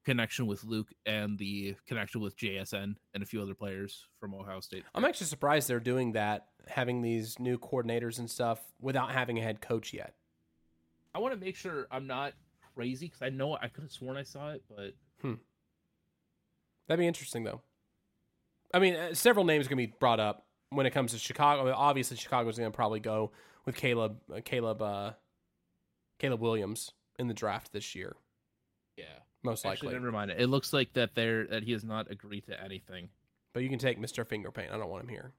[SPEAKER 2] connection with Luke and the connection with JSN and a few other players from Ohio State.
[SPEAKER 1] I'm actually surprised they're doing that, having these new coordinators and stuff without having a head coach yet.
[SPEAKER 2] I want to make sure I'm not crazy because I know I could have sworn I saw it, but
[SPEAKER 1] That'd be interesting, though. I mean, uh, several names going to be brought up when it comes to Chicago. Obviously, Chicago's going to probably go with Caleb, uh, Caleb, uh, Caleb Williams in the draft this year,
[SPEAKER 2] yeah.
[SPEAKER 1] Most
[SPEAKER 2] Actually,
[SPEAKER 1] likely.
[SPEAKER 2] never mind. It looks like that they're that he has not agreed to anything.
[SPEAKER 1] But you can take Mr. Fingerpaint. I don't want him here.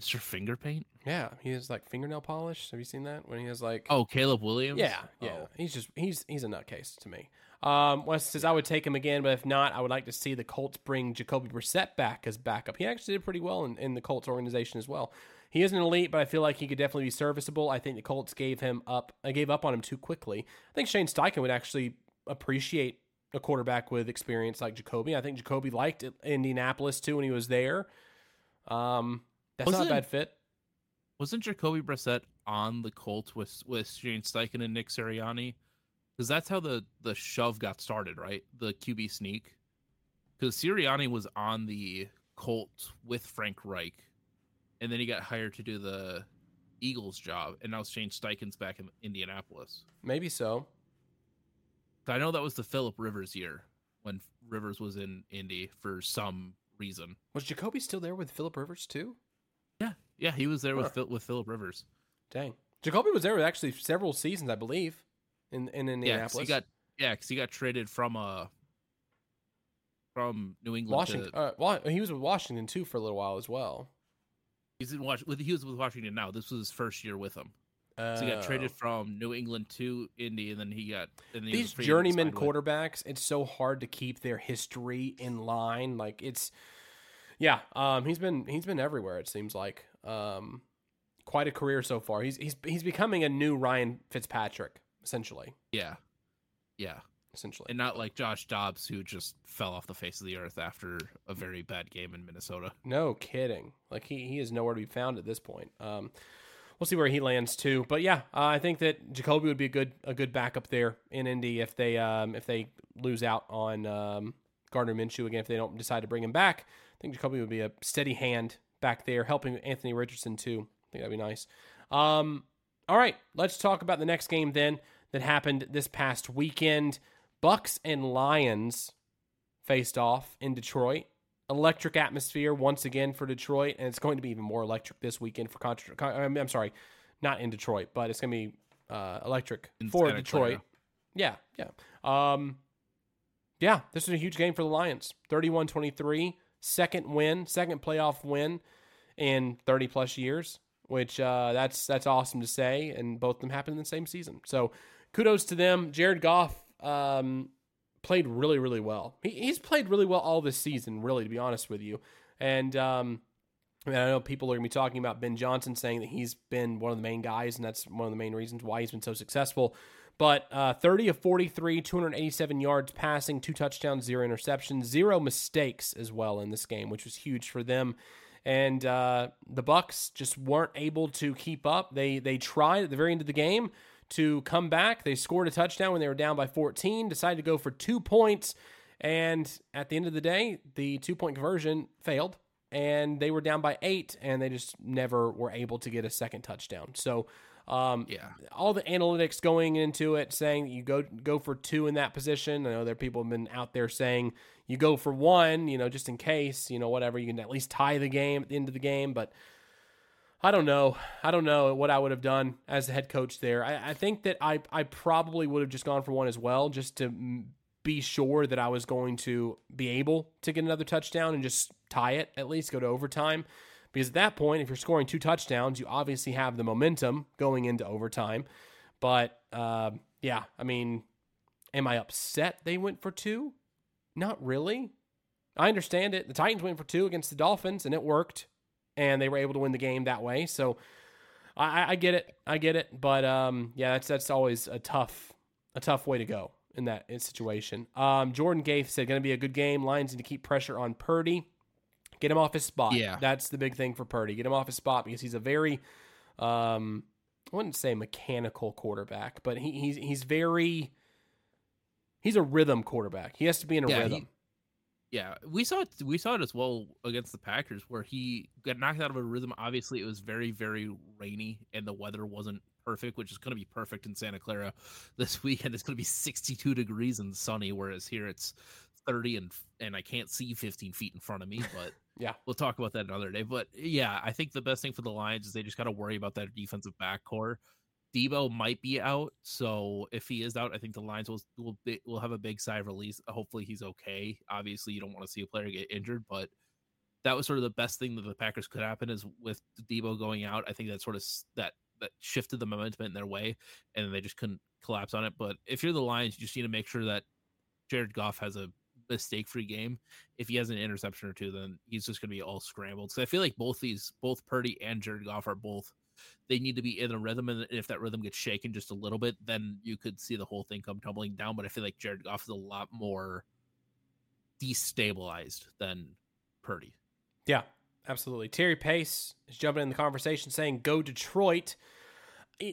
[SPEAKER 2] Mr. Fingerpaint?
[SPEAKER 1] Yeah, he has like fingernail polish. Have you seen that when he has like?
[SPEAKER 2] Oh, Caleb Williams.
[SPEAKER 1] yeah, yeah.
[SPEAKER 2] Oh.
[SPEAKER 1] He's just he's he's a nutcase to me. Um, Wes says I would take him again, but if not, I would like to see the Colts bring Jacoby Brissett back as backup. He actually did pretty well in, in the Colts organization as well. He is an elite, but I feel like he could definitely be serviceable. I think the Colts gave him up. I gave up on him too quickly. I think Shane Steichen would actually appreciate a quarterback with experience like Jacoby. I think Jacoby liked Indianapolis too when he was there. Um, that's not a bad fit.
[SPEAKER 2] Wasn't Jacoby Brissett on the Colts with with Shane Steichen and Nick Sirianni? Because that's how the the shove got started, right? The QB sneak. Because Sirianni was on the Colts with Frank Reich, and then he got hired to do the Eagles job, and now Shane Steichen's back in Indianapolis.
[SPEAKER 1] Maybe so.
[SPEAKER 2] I know that was the Philip Rivers year when Rivers was in Indy for some reason.
[SPEAKER 1] Was Jacoby still there with Philip Rivers too?
[SPEAKER 2] Yeah, yeah, he was there
[SPEAKER 1] Huh.
[SPEAKER 2] with Phil, with Philip Rivers.
[SPEAKER 1] Dang, Jacoby was there with actually several seasons, I believe, in in
[SPEAKER 2] Yeah,
[SPEAKER 1] Indianapolis.
[SPEAKER 2] he got yeah, because he got traded from uh from New England.
[SPEAKER 1] Washington.
[SPEAKER 2] To,
[SPEAKER 1] Uh, Wa- he was with Washington too for a little while as well.
[SPEAKER 2] he's in Wash, with he was with Washington now. This was his first year with him. So he got traded
[SPEAKER 1] Oh.
[SPEAKER 2] from New England to Indy, and then he got and then he
[SPEAKER 1] These journeyman quarterbacks, it's so hard to keep their history in line. Like it's, yeah. Um, he's been he's been everywhere. It seems like. Um, quite a career so far. He's he's he's becoming a new Ryan Fitzpatrick, essentially.
[SPEAKER 2] Yeah, yeah,
[SPEAKER 1] Essentially.
[SPEAKER 2] and not like Josh Dobbs, who just fell off the face of the earth after a very bad game in Minnesota.
[SPEAKER 1] No kidding. Like he, he is nowhere to be found at this point. Um, we'll see where he lands too. But yeah, uh, I think that Jacoby would be a good a good backup there in Indy if they um, if they lose out on um, Gardner Minshew again. If they don't decide to bring him back, I think Jacoby would be a steady hand back there, helping Anthony Richardson too. I think that'd be nice. Um, all right, let's talk about the next game then that happened this past weekend. Bucks and Lions faced off in Detroit electric atmosphere once again for Detroit, and it's going to be even more electric this weekend for Contra. Con- I'm I'm sorry, not in Detroit, but it's going to be uh, electric
[SPEAKER 2] In
[SPEAKER 1] for
[SPEAKER 2] Santa
[SPEAKER 1] Detroit.
[SPEAKER 2] Clara.
[SPEAKER 1] Yeah, yeah. Um, yeah, this is a huge game for the Lions. 31-23, second win, second playoff win in 30 plus years, which uh, that's that's awesome to say, and both of them happened in the same season. So kudos to them. Jared Goff um, played really, really well. He, he's played really well all this season, really, to be honest with you. And um, I, mean, I know people are going to be talking about Ben Johnson saying that he's been one of the main guys, and that's one of the main reasons why he's been so successful. But uh, 30 of 43, 287 yards passing, two touchdowns, zero interceptions, zero mistakes as well in this game, which was huge for them. And uh, the Bucks just weren't able to keep up. They they tried at the very end of the game to come back. They scored a touchdown when they were down by 14, decided to go for two points. And at the end of the day, the two point conversion failed and they were down by eight and they just never were able to get a second touchdown. So, um,
[SPEAKER 2] Yeah,
[SPEAKER 1] all the analytics going into it saying you go go for two in that position. I know there are people have been out there saying you go for one, you know, just in case, you know, whatever, you can at least tie the game at the end of the game. But I don't know. I don't know what I would have done as the head coach there. I, I think that I, I probably would have just gone for one as well, just to be sure that I was going to be able to get another touchdown and just tie it, at least go to overtime. Because at that point, if you're scoring two touchdowns, you obviously have the momentum going into overtime. But um, yeah, I mean, am I upset they went for two? Not really. I understand it. The Titans went for two against the Dolphins, and it worked, and they were able to win the game that way. So I, I- get it. I get it. But um, yeah, that's that's always a tough a tough way to go in that situation. Um, Jordan Gafe said, "Going to be a good game. Lions need to keep pressure on Purdy, get him off his spot.
[SPEAKER 2] Yeah.
[SPEAKER 1] that's the big thing for Purdy. Get him off his spot because he's a very, um, I wouldn't say mechanical quarterback, but he, he's he's very, he's a rhythm quarterback. He has to be in a
[SPEAKER 2] Yeah,
[SPEAKER 1] rhythm.
[SPEAKER 2] Yeah. We saw it. We saw it as well against the Packers, where he got knocked out of a rhythm. Obviously, it was very, very rainy, and the weather wasn't perfect, which is going to be perfect in Santa Clara this weekend. It's going to be 62 degrees and sunny, whereas here it's 30 and and I can't see 15 feet in front of me. But
[SPEAKER 1] Yeah.
[SPEAKER 2] we'll talk about that another day. But yeah, I think the best thing for the Lions is they just got to worry about that defensive back core. Debo might be out, so if he is out, I think the Lions will will will have a big sigh of release. Hopefully, he's okay. Obviously, you don't want to see a player get injured, but that was sort of the best thing that the Packers could happen is with Debo going out. I think that sort of that that shifted the momentum in their way, and they just couldn't collapse on it. But if you're the Lions, you just need to make sure that Jared Goff has a mistake-free game. If he has an interception or two, then he's just going to be all scrambled. So I feel like both these, both Purdy and Jared Goff, are both they need to be in a rhythm, and if that rhythm gets shaken just a little bit, then you could see the whole thing come tumbling down. But I feel like Jared Goff is a lot more destabilized than Purdy.
[SPEAKER 1] Yeah, absolutely. Terry Pace is jumping in the conversation saying, go Detroit.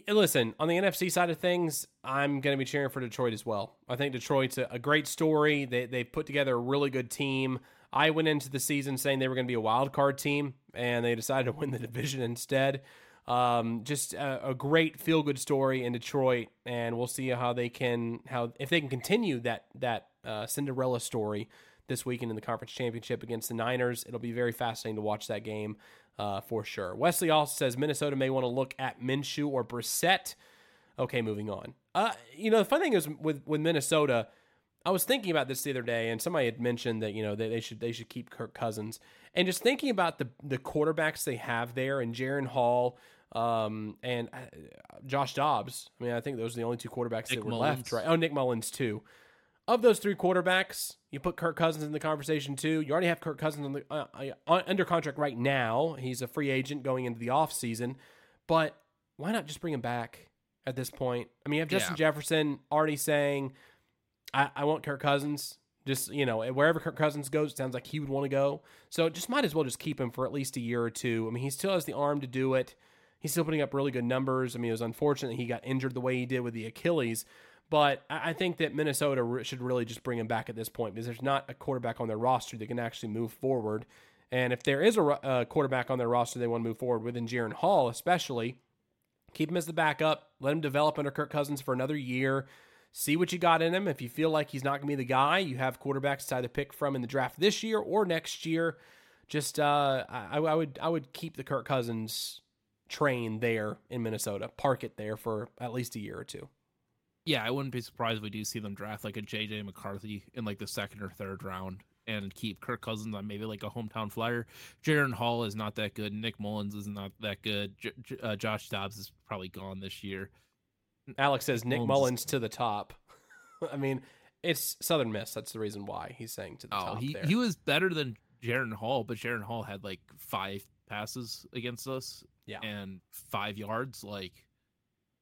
[SPEAKER 1] Listen, on the NFC side of things, I'm going to be cheering for Detroit as well. I think Detroit's a, a great story. They, they put together a really good team. I went into the season saying they were going to be a wild card team, and they decided to win the division instead. Um, just a, a great feel good story in Detroit, and we'll see how they can how if they can continue that that uh, Cinderella story this weekend in the conference championship against the Niners. It'll be very fascinating to watch that game uh, for sure. Wesley also says Minnesota may want to look at Minshew or Brissett. Okay, moving on. Uh, you know, the fun thing is with with Minnesota, I was thinking about this the other day, and somebody had mentioned that you know they, they should they should keep Kirk Cousins, and just thinking about the the quarterbacks they have there, and Jaren Hall, um, and uh, Josh Dobbs. I mean, I think those are the only two quarterbacks
[SPEAKER 2] Nick
[SPEAKER 1] that were
[SPEAKER 2] Mullens.
[SPEAKER 1] left, right? Oh, Nick Mullens too. Of those three quarterbacks, you put Kirk Cousins in the conversation too. You already have Kirk Cousins on the, uh, uh, under contract right now. He's a free agent going into the offseason. But why not just bring him back at this point? I mean, you have Justin Jefferson already saying, I, I want Kirk Cousins. Just, you know, wherever Kirk Cousins goes, it sounds like he would want to go. So just might as well just keep him for at least a year or two. I mean, he still has the arm to do it. He's still putting up really good numbers. I mean, it was unfortunate he got injured the way he did with the Achilles. But I think that Minnesota should really just bring him back at this point because there's not a quarterback on their roster that can actually move forward. And if there is a, a quarterback on their roster they want to move forward with, in Jaren Hall especially, keep him as the backup. Let him develop under Kirk Cousins for another year. See what you got in him. If you feel like he's not going to be the guy, you have quarterbacks to either pick from in the draft this year or next year. Just uh, I, I would I would keep the Kirk Cousins train there in Minnesota. Park it there for at least a year or two.
[SPEAKER 2] Yeah, I wouldn't be surprised if we do see them draft like a JJ McCarthy in like the second or third round and keep Kirk Cousins on maybe like a hometown flyer. Jaren Hall is not that good. Nick Mullens is not that good. J- J- uh, Josh Dobbs is probably gone this year.
[SPEAKER 1] Alex says Nick
[SPEAKER 2] Mullens-
[SPEAKER 1] Mullens to the top. I mean, it's Southern Miss. That's the reason why he's saying to the
[SPEAKER 2] Oh,
[SPEAKER 1] top
[SPEAKER 2] he
[SPEAKER 1] there.
[SPEAKER 2] he was better than Jaren Hall, but Jaren Hall had like five passes against us.
[SPEAKER 1] Yeah.
[SPEAKER 2] and five yards. Like,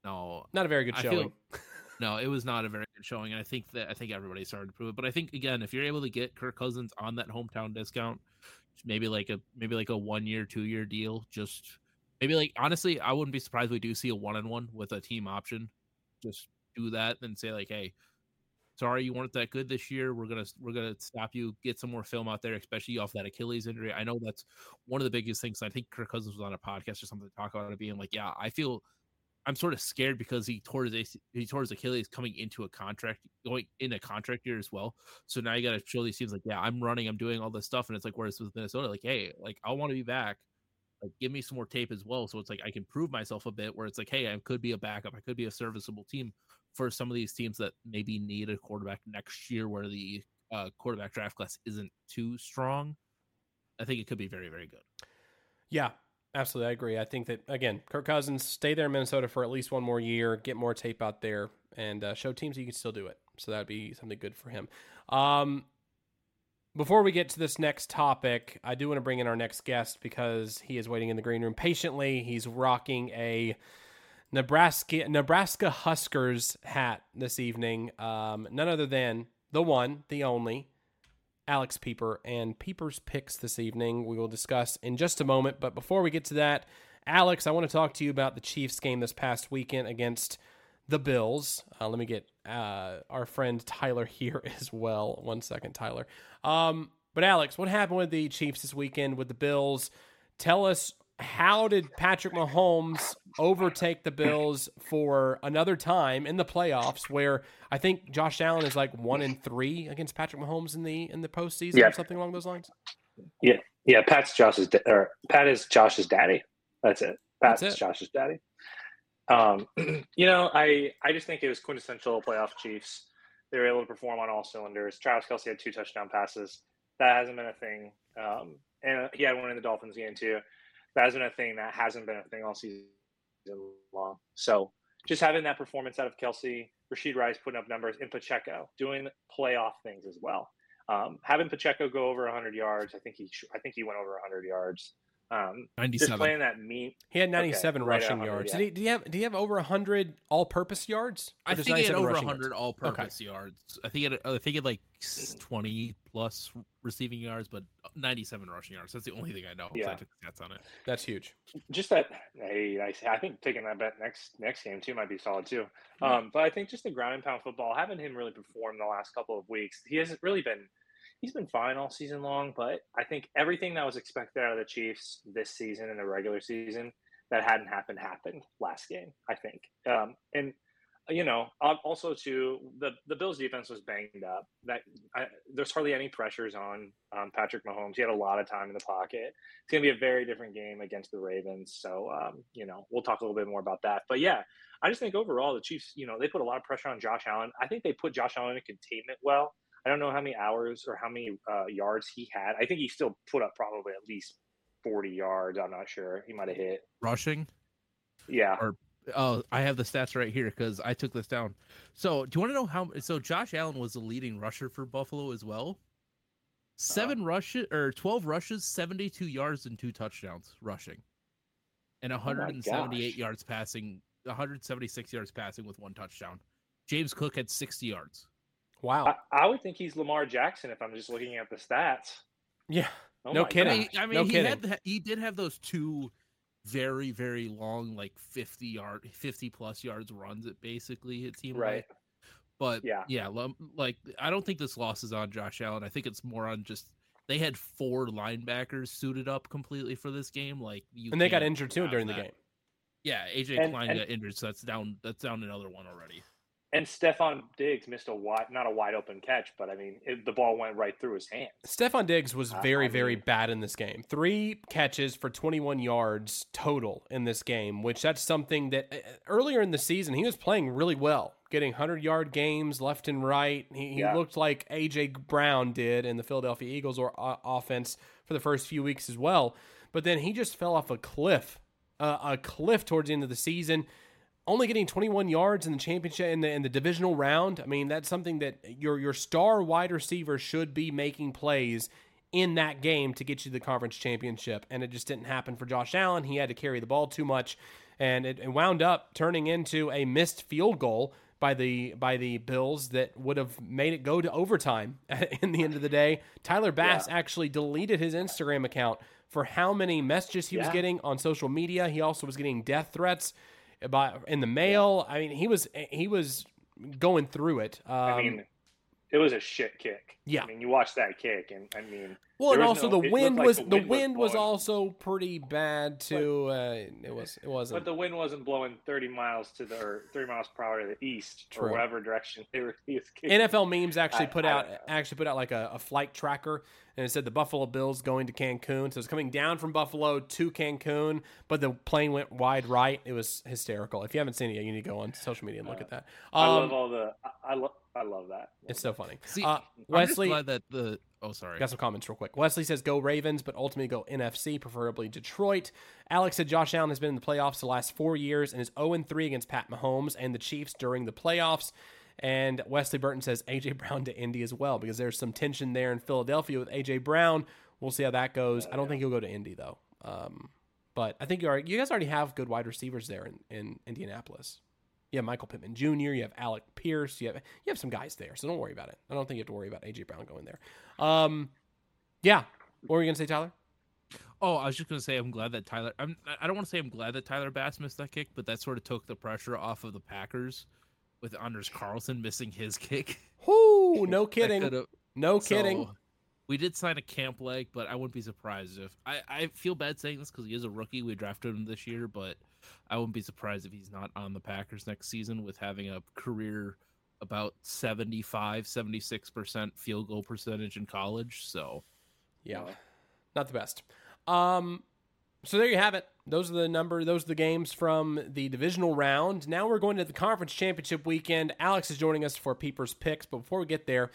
[SPEAKER 2] no,
[SPEAKER 1] Not a very good
[SPEAKER 2] I
[SPEAKER 1] showing.
[SPEAKER 2] feel- no, it was not a very good showing, and I think that I think everybody started to prove it. But I think again, if you're able to get Kirk Cousins on that hometown discount, maybe like a maybe like a one year, two year deal, just maybe like honestly, I wouldn't be surprised we do see a one on one with a team option. Just do that and say like, hey, sorry you weren't that good this year. We're gonna we're gonna stop you. Get some more film out there, especially off that Achilles injury. I know that's one of the biggest things. I think Kirk Cousins was on a podcast or something to talk about it being like, yeah, I feel I'm sort of scared because he tore his he tore his Achilles coming into a contract going in a contract year as well. So now you got to show these teams like, yeah, I'm running, I'm doing all this stuff, and it's like whereas with Minnesota, like, hey, like I want to be back. Like, give me some more tape as well. So it's like I can prove myself a bit. Where it's like, hey, I could be a backup. I could be a serviceable team for some of these teams that maybe need a quarterback next year, where the uh, quarterback draft class isn't too strong. I think it could be very, very good.
[SPEAKER 1] Yeah, absolutely. I agree. I think that, again, Kirk Cousins, stay there in Minnesota for at least one more year, get more tape out there, and uh, show teams you can still do it. So that'd be something good for him. Um, before we get to this next topic, I do want to bring in our next guest because he is waiting in the green room patiently. He's rocking a Nebraska Nebraska Huskers hat this evening. Um, none other than the one, the only, Alex Pieper and Pieper's picks this evening. We will discuss in just a moment. But before we get to that, Alex, I want to talk to you about the Chiefs game this past weekend against the Bills. Uh, let me get uh, our friend Tylor here as well. One second, Tylor. Um, but Alex, what happened with the Chiefs this weekend with the Bills? Tell us how did Patrick Mahomes overtake the Bills for another time in the playoffs? Where I think Josh Allen is like one in three against Patrick Mahomes in the in the postseason
[SPEAKER 3] Yeah.
[SPEAKER 1] or something along those lines.
[SPEAKER 3] Yeah, yeah. Pat's Josh's da- or Pat is Josh's daddy. That's it. Pat's
[SPEAKER 1] That's it.
[SPEAKER 3] Josh's daddy. Um, you know, I I just think it was quintessential playoff Chiefs. They were able to perform on all cylinders. Travis Kelce had two touchdown passes. That hasn't been a thing. Um, and he had one in the Dolphins game too. That hasn't been a thing. That hasn't been a thing all season long. So just having that performance out of Kelce, Rashee Rice putting up numbers, and Pacheco doing playoff things as well. Um, having Pacheco go over 100 yards, I think he I think he went over 100 yards. Um, just
[SPEAKER 2] 97.
[SPEAKER 3] playing that mean.
[SPEAKER 1] He had 97
[SPEAKER 3] right at
[SPEAKER 1] rushing
[SPEAKER 3] 100,
[SPEAKER 1] yards.
[SPEAKER 3] yeah.
[SPEAKER 1] Did he? Did he have? Did he have over 100 all-purpose yards?
[SPEAKER 2] I
[SPEAKER 1] just
[SPEAKER 2] think he had
[SPEAKER 1] 97
[SPEAKER 2] over
[SPEAKER 1] rushing yards?
[SPEAKER 2] 100 all-purpose yards. I think he had, I think he had like 20 plus receiving yards, but 97 rushing yards. That's the only thing I know.
[SPEAKER 3] Yeah.
[SPEAKER 2] I took stats on it.
[SPEAKER 1] That's huge.
[SPEAKER 3] Just that. Hey, I, I think taking that bet next next game too might be solid too. Um, but I think just the ground and pound football, having him really perform the last couple of weeks, he hasn't really been. He's been fine all season long, but I think everything that was expected out of the Chiefs this season in the regular season that hadn't happened happened last game. I think, um, and you know, also too the the Bills defense was banged up. That I, there's hardly any pressures on um, Patrick Mahomes. He had a lot of time in the pocket. It's gonna be a very different game against the Ravens. So um, you know, we'll talk a little bit more about that. But yeah, I just think overall the Chiefs, you know, they put a lot of pressure on Josh Allen. I think they put Josh Allen in containment well. I don't know how many hours or how many uh, yards he had. I think he still put up probably at least 40 yards. I'm not sure. He might have hit
[SPEAKER 2] rushing.
[SPEAKER 3] Yeah.
[SPEAKER 2] Or oh, I have the stats right here because I took this down. So, do you want to know how? So, Josh Allen was the leading rusher for Buffalo as well. Seven uh, rushes or 12 rushes, 72 yards, and two touchdowns rushing, and 178 oh yards passing, 176 yards passing with one touchdown. James Cook had 60 yards.
[SPEAKER 1] Wow.
[SPEAKER 3] I, I would think he's Lamar Jackson if I'm just looking at the stats.
[SPEAKER 1] Yeah. Oh no kidding. I mean,
[SPEAKER 2] I mean
[SPEAKER 1] no
[SPEAKER 2] he
[SPEAKER 1] kidding.
[SPEAKER 2] had the, he did have those two very very long like 50 yard 50 plus yards runs it basically it seemed
[SPEAKER 3] right
[SPEAKER 2] like. but yeah yeah like i don't think this loss is on josh allen i think it's more on just they had four linebackers suited up completely for this game like
[SPEAKER 1] and they got injured too during that. the game
[SPEAKER 2] yeah aj and, klein and, got injured so that's down that's down another one already
[SPEAKER 3] and Stefon Diggs missed a wide, not a wide open catch, but I mean, it, the ball went right through his hands.
[SPEAKER 1] Stefon Diggs was very, uh, very mean, bad in this game. Three catches for 21 yards total in this game, which that's something that uh, earlier in the season he was playing really well, getting 100 yard games left and right. He, he yeah. looked like AJ Brown did in the Philadelphia Eagles or uh, offense for the first few weeks as well. But then he just fell off a cliff, uh, a cliff towards the end of the season only getting 21 yards in the championship in the in the divisional round. I mean, that's something that your your star wide receiver should be making plays in that game to get you the conference championship, and it just didn't happen for Josh Allen. He had to carry the ball too much, and it, it wound up turning into a missed field goal by the by the Bills that would have made it go to overtime. in the end of the day, Tyler Bass yeah. actually deleted his Instagram account for how many messages he yeah. was getting on social media. He also was getting death threats by in the mail. I mean, he was he was going through it. Um, I
[SPEAKER 3] mean, it was a shit kick.
[SPEAKER 1] Yeah,
[SPEAKER 3] I mean, you watch that kick, and I mean,
[SPEAKER 1] well, and also no, the wind was like the wind, the wind was, was, also pretty bad too. But, uh, it was it wasn't.
[SPEAKER 3] But the wind wasn't blowing thirty miles to the or thirty miles per hour to the east True. or whatever direction they were.
[SPEAKER 1] NFL memes actually I, put I, out actually put out like a, a flight tracker and it said the Buffalo Bills going to Cancun. So it's coming down from Buffalo to Cancun, but the plane went wide right. It was hysterical. If you haven't seen it yet, you need to go on social media and look uh, at that.
[SPEAKER 3] Um, I love um, all the. I love. I love that.
[SPEAKER 1] It's so funny.
[SPEAKER 2] See, uh, Wesley, glad that the. Oh, sorry.
[SPEAKER 1] Got some comments real quick. Wesley says go Ravens, but ultimately go NFC, preferably Detroit. Alex said Josh Allen has been in the playoffs the last four years and is 0 3 against Pat Mahomes and the Chiefs during the playoffs. And Wesley Burton says AJ Brown to Indy as well because there's some tension there in Philadelphia with AJ Brown. We'll see how that goes. I don't think he'll go to Indy though. Um, but I think you are you guys already have good wide receivers there in, in Indianapolis. You have Michael Pittman Jr., you have Alec Pierce, you have you have some guys there, so don't worry about it. I don't think you have to worry about AJ Brown going there. Um, yeah. What were you gonna say, Tylor?
[SPEAKER 2] Oh, I was just gonna say I'm glad that Tyler. I'm. I don't want to say I'm glad that Tyler Bass missed that kick, but that sort of took the pressure off of the Packers with Anders Carlson missing his kick.
[SPEAKER 1] Whoo! No kidding. No kidding. So,
[SPEAKER 2] we did sign a camp leg, but I wouldn't be surprised if I, I feel bad saying this because he is a rookie. We drafted him this year, but I wouldn't be surprised if he's not on the Packers next season with having a career about 75, 76% field goal percentage in college. So,
[SPEAKER 1] yeah, not the best. Um, so there you have it. Those are the number. Those are the games from the divisional round. Now we're going to the conference championship weekend. Alex is joining us for Peepers picks, but before we get there,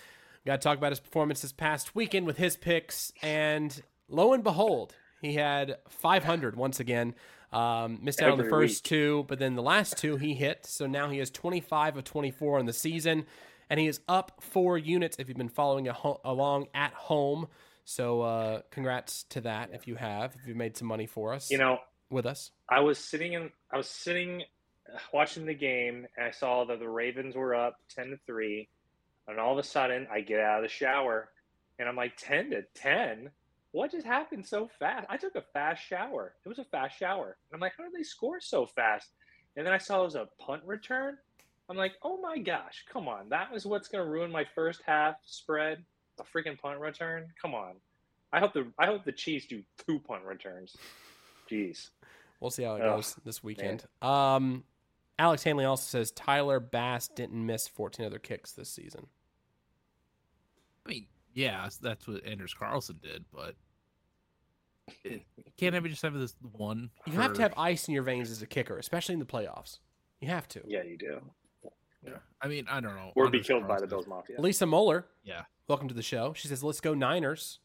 [SPEAKER 1] we got to talk about his performance this past weekend with his picks. And lo and behold, he had 500 once again. Um, missed out Every on the first week. two, but then the last two he hit. So now he has 25 of 24 on the season, and he is up four units if you've been following ho- along at home. So uh, congrats to that if you have, if you've made some money for us.
[SPEAKER 3] You know,
[SPEAKER 1] with us.
[SPEAKER 3] I was sitting in, I was sitting uh, watching the game, and I saw that the Ravens were up ten to three, and all of a sudden I get out of the shower, and I'm like ten to ten. What just happened so fast? I took a fast shower. It was a fast shower. And I'm like, how did they score so fast? And then I saw it was a punt return. I'm like, oh my gosh, come on. That was what's going to ruin my first half spread a freaking punt return? Come on. I hope the I hope the Chiefs do two punt returns. Jeez.
[SPEAKER 1] We'll see how it goes this weekend. Um, Alex Hanley also says Tyler Bass didn't miss 14 other kicks this season.
[SPEAKER 2] I mean, yeah, that's what Anders Carlson did, but it, can't ever just have this one.
[SPEAKER 1] You
[SPEAKER 2] for-
[SPEAKER 1] have to have ice in your veins as a kicker, especially in the playoffs. You have to.
[SPEAKER 3] Yeah, you do.
[SPEAKER 2] Yeah. I mean, I don't know.
[SPEAKER 3] Or be
[SPEAKER 2] Anders
[SPEAKER 3] killed by the
[SPEAKER 2] Carlson-
[SPEAKER 3] Bills Mafia.
[SPEAKER 1] Lisa Moeller,
[SPEAKER 2] Yeah.
[SPEAKER 1] welcome to the show. She says, "Let's go Niners."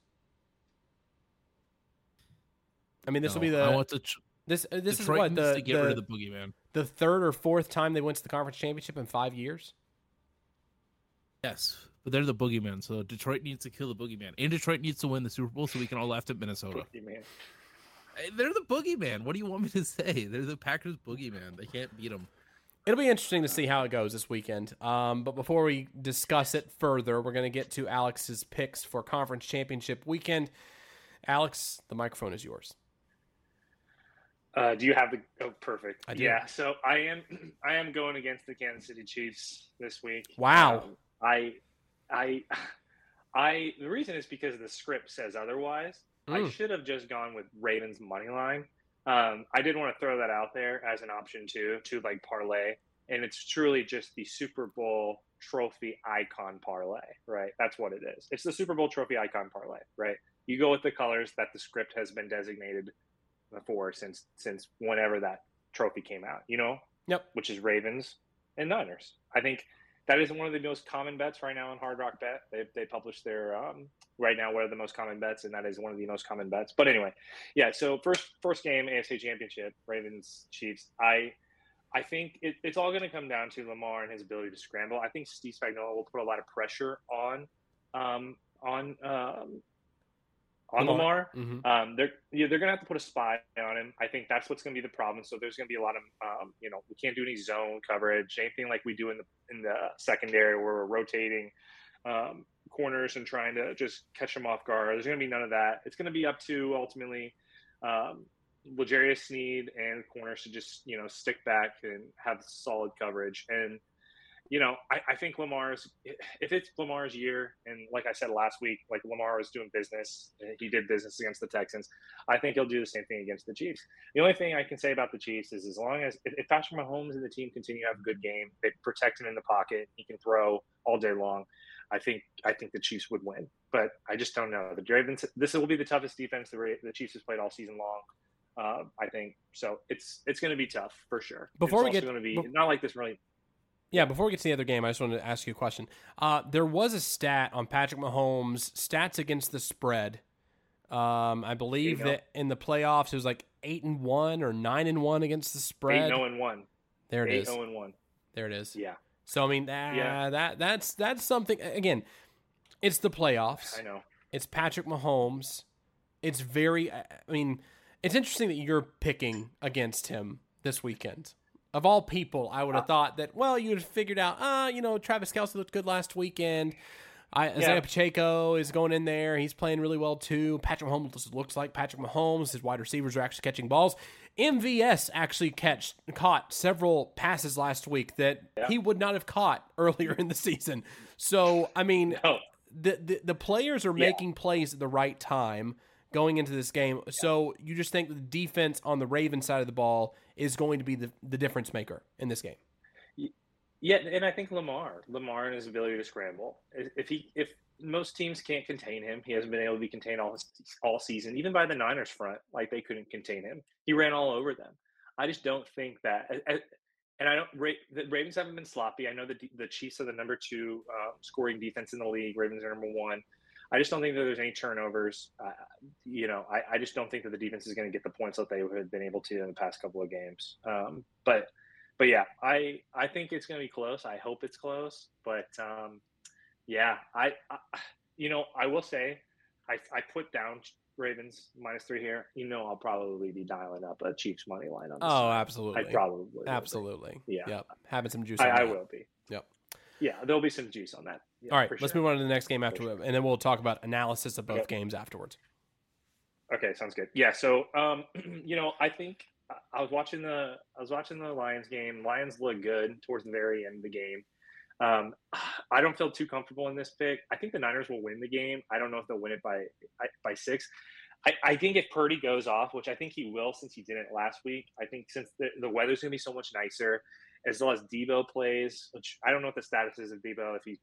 [SPEAKER 1] I mean, this will
[SPEAKER 2] No,
[SPEAKER 1] be
[SPEAKER 2] I
[SPEAKER 1] the
[SPEAKER 2] want to. Tr-
[SPEAKER 1] this uh, this
[SPEAKER 2] Detroit
[SPEAKER 1] is what the
[SPEAKER 2] to get
[SPEAKER 1] the,
[SPEAKER 2] rid of the boogeyman.
[SPEAKER 1] the third or fourth time they went to the conference championship in five years.
[SPEAKER 2] Yes, but they're the boogeyman, so Detroit needs to kill the boogeyman, and Detroit needs to win the Super Bowl so we can all laugh at Minnesota.
[SPEAKER 3] Man.
[SPEAKER 2] Hey, They're the boogeyman. What do you want me to say? They're the Packers boogeyman. They can't beat them.
[SPEAKER 1] It'll be interesting to see how it goes this weekend. Um, but before we discuss it further, we're going to get to Alex's picks for conference championship weekend. Alex, the microphone is yours.
[SPEAKER 3] Uh, do you have the? Oh, perfect.
[SPEAKER 1] I do.
[SPEAKER 3] Yeah. So I am. I am going against the Kansas City Chiefs this week.
[SPEAKER 1] Wow.
[SPEAKER 3] Um, I, I, I. The reason is because the script says otherwise. I
[SPEAKER 1] Mm.
[SPEAKER 3] should have just gone with Ravens money line. Um, I did want to throw that out there as an option too, to like parlay, and it's truly just the Super Bowl trophy icon parlay, right? That's what it is. It's the Super Bowl trophy icon parlay, right? You go with the colors that the script has been designated for since since whenever that trophy came out, you know,
[SPEAKER 1] Yep.
[SPEAKER 3] which is Ravens and Niners. I think that is one of the most common bets right now on Hard Rock Bet. They they publish their um, right now what are the most common bets, and that is one of the most common bets. But anyway, yeah. So first first game AFC Championship, Ravens Chiefs. I I think it, it's all going to come down to Lamar and his ability to scramble. I think Steve Spagnuolo will put a lot of pressure on um, on um, on
[SPEAKER 1] Lamar.
[SPEAKER 3] Lamar.
[SPEAKER 1] hmm
[SPEAKER 3] Um, they're yeah, they're gonna have to put a spy on him. I think that's what's gonna be the problem. So there's gonna be a lot of um, you know we can't do any zone coverage, anything like we do in the in the secondary where we're rotating um, corners and trying to just catch them off guard. There's gonna be none of that. It's gonna be up to ultimately um, L'Jarius Sneed and corners to just you know stick back and have solid coverage and you know, I, I think Lamar's if it's Lamar's year, and like I said last week, like Lamar was doing business, he did business against the Texans. I think he'll do the same thing against the Chiefs. The only thing I can say about the Chiefs is as long as if, if Patrick Mahomes and the team continue to have a good game, they protect him in the pocket, he can throw all day long. I think I think the Chiefs would win, but I just don't know. The Ravens. This will be the toughest defense the, the Chiefs has played all season long. Uh, I think so. It's it's going to be tough for sure.
[SPEAKER 1] Before
[SPEAKER 3] it's
[SPEAKER 1] we
[SPEAKER 3] also
[SPEAKER 1] get-
[SPEAKER 3] going to be not like this really
[SPEAKER 1] Yeah, before we get to the other game, I just wanted to ask you a question. Uh, there was a stat on Patrick Mahomes' stats against the spread. Um, I believe
[SPEAKER 3] There you go.
[SPEAKER 1] that in the playoffs it was like eight and one or nine and one against the spread.
[SPEAKER 3] eight zero and one.
[SPEAKER 1] there it
[SPEAKER 3] Eight
[SPEAKER 1] is.
[SPEAKER 3] zero and one.
[SPEAKER 1] There it is.
[SPEAKER 3] Yeah,
[SPEAKER 1] So I mean, that,
[SPEAKER 3] Yeah.
[SPEAKER 1] that that's that's something. Again, it's the playoffs.
[SPEAKER 3] I know.
[SPEAKER 1] It's Patrick Mahomes. It's very. I mean, it's interesting that you're picking against him this weekend. Of all people, I would have
[SPEAKER 3] Uh,
[SPEAKER 1] thought that. Well, you'd have figured out. Ah, you know, Travis Kelce looked good last weekend. I, Isaiah
[SPEAKER 3] Yeah.
[SPEAKER 1] Pacheco is going in there. He's playing really well too. Patrick Mahomes looks like Patrick Mahomes. His wide receivers are actually catching balls. MVS actually catch caught several passes last week that
[SPEAKER 3] Yeah.
[SPEAKER 1] he would not have caught earlier in the season. So I mean,
[SPEAKER 3] No,
[SPEAKER 1] the, the the players are
[SPEAKER 3] Yeah.
[SPEAKER 1] making plays at the right time going into this game. So you just think the defense on the Raven side of the ball is going to be the, the difference maker in this game.
[SPEAKER 3] yeah, and I think Lamar, Lamar and his ability to scramble. If he, if most teams can't contain him, he hasn't been able to be contained all all season, even by the Niners front. Like they couldn't contain him. He ran all over them. I just don't think that. And I don't. The Ravens haven't been sloppy. I know the the Chiefs are the number two uh, scoring defense in the league. Ravens are number one. I just don't think that there's any turnovers. Uh, you know, I, I just don't think that the defense is going to get the points that they have been able to in the past couple of games. Um, but, but yeah, I I think it's going to be close. I hope it's close. But um, yeah, I, I you know I will say I I put down Ravens minus three here. You know, I'll probably be dialing up a Chiefs money line on. This
[SPEAKER 1] Oh, absolutely.
[SPEAKER 3] I probably will be.
[SPEAKER 1] absolutely.
[SPEAKER 3] Yeah.
[SPEAKER 1] Yep. Having some juice.
[SPEAKER 3] I,
[SPEAKER 1] on
[SPEAKER 3] I will be.
[SPEAKER 1] Yep.
[SPEAKER 3] Yeah, there'll be some juice on that. Yeah,
[SPEAKER 1] All right, let's
[SPEAKER 3] sure.
[SPEAKER 1] move on to the next game after,
[SPEAKER 3] sure.
[SPEAKER 1] and then we'll talk about analysis of both
[SPEAKER 3] Yep.
[SPEAKER 1] games afterwards.
[SPEAKER 3] Okay, sounds good. Yeah, so um, you know, I think I was watching the I was watching the Lions game. Lions look good towards the very end of the game. Um, I don't feel too comfortable in this pick. I think the Niners will win the game. I don't know if they'll win it by by six. I, I think if Purdy goes off, which I think he will, since he didn't last week, I think since the, the weather's going to be so much nicer, as long as Debo plays, which I don't know what the status is of Debo. If he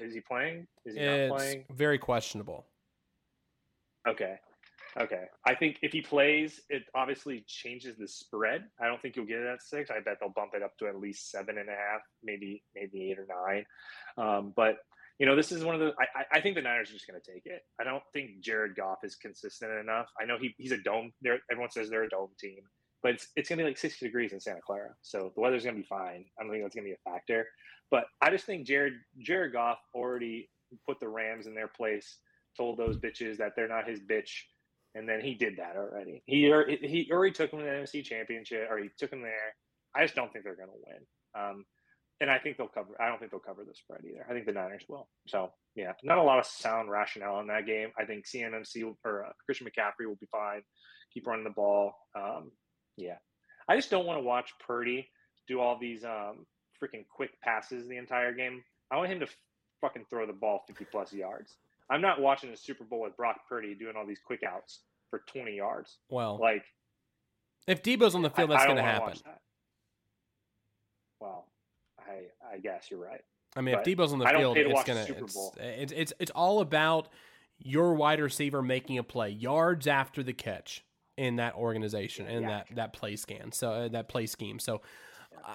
[SPEAKER 3] is he playing? Is he
[SPEAKER 1] it's
[SPEAKER 3] not playing?
[SPEAKER 1] very questionable.
[SPEAKER 3] Okay. Okay. I think if he plays, it obviously changes the spread. I don't think you'll get it at six. I bet they'll bump it up to at least seven and a half, maybe maybe eight or nine. Um, but you know, this is one of the. I, I think the Niners are just going to take it. I don't think Jared Goff is consistent enough. I know he, he's a dome. There, everyone says they're a dome team, but it's it's going to be like 60 degrees in Santa Clara, so the weather's going to be fine. I don't think that's going to be a factor. But I just think Jared Jared Goff already put the Rams in their place, told those bitches that they're not his bitch, and then he did that already. He he already took them to the NFC Championship, or he took them there. I just don't think they're going to win. Um, and I think they'll cover. I don't think they'll cover the spread either. I think the Niners will. So yeah, not a lot of sound rationale in that game. I think CMMC or uh, Christian McCaffrey will be fine. Keep running the ball. Um, yeah, I just don't want to watch Purdy do all these um, freaking quick passes the entire game. I want him to fucking throw the ball 50 plus yards. I'm not watching a Super Bowl with Brock Purdy doing all these quick outs for 20 yards.
[SPEAKER 1] Well,
[SPEAKER 3] like
[SPEAKER 1] if Debo's on the field, that's going to happen.
[SPEAKER 3] Well, I I guess you're right.
[SPEAKER 1] I mean, but if Debo's on the field, it's gonna it's, it's it's it's all about your wide receiver making a play, yards after the catch in that organization and that that play scan. So uh, that play scheme. So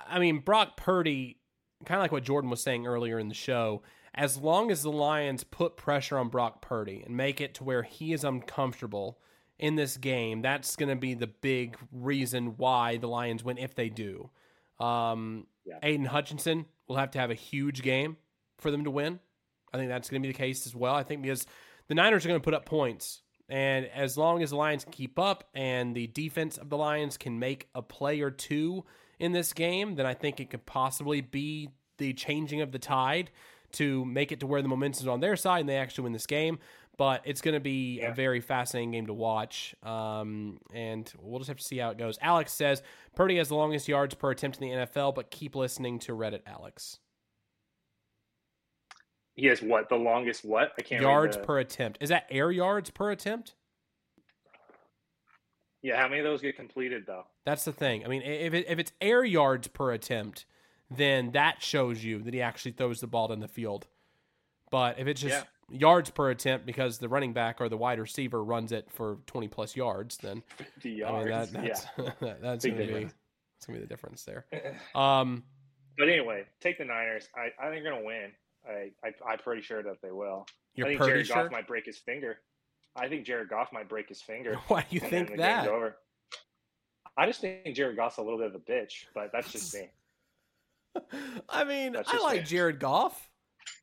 [SPEAKER 1] I mean, Brock Purdy, kind of like what Jordan was saying earlier in the show, as long as the Lions put pressure on Brock Purdy and make it to where he is uncomfortable in this game, that's going to be the big reason why the Lions win if they do. Um, yeah. Aidan Hutchinson will have to have a huge game for them to win. I think that's going to be the case as well. I think because the Niners are going to put up points. And as long as the Lions can keep up and the defense of the Lions can make a play or two in this game, then I think it could possibly be the changing of the tide to make it to where the momentum is on their side and they actually win this game. But it's going to be yeah. a very fascinating game to watch. Um, and we'll just have to see how it goes. Alex says Purdy has the longest yards per attempt in the NFL, but keep listening to Reddit, Alex.
[SPEAKER 3] He has what? The longest what? I can't
[SPEAKER 1] yards the... per attempt. Is that air yards per attempt?
[SPEAKER 3] Yeah, how many of those get completed though?
[SPEAKER 1] That's the thing. I mean, if it, if it's air yards per attempt, then that shows you that he actually throws the ball down the field. But if it's just yeah. yards per attempt because the running back or the wide receiver runs it for twenty plus yards, then
[SPEAKER 3] yards. I mean that,
[SPEAKER 1] that's yeah. that, that's gonna be that's gonna be the difference there. Um,
[SPEAKER 3] but anyway, take the Niners. I, I think they're gonna win. I, I am pretty sure that they will.
[SPEAKER 1] You're
[SPEAKER 3] I think Jared sure? Goff might break his finger. I think Jared Goff might break his finger.
[SPEAKER 1] Why do you think that?
[SPEAKER 3] I just think Jared Goff's a little bit of a bitch, but that's just me.
[SPEAKER 1] I mean, I like me. Jared Goff.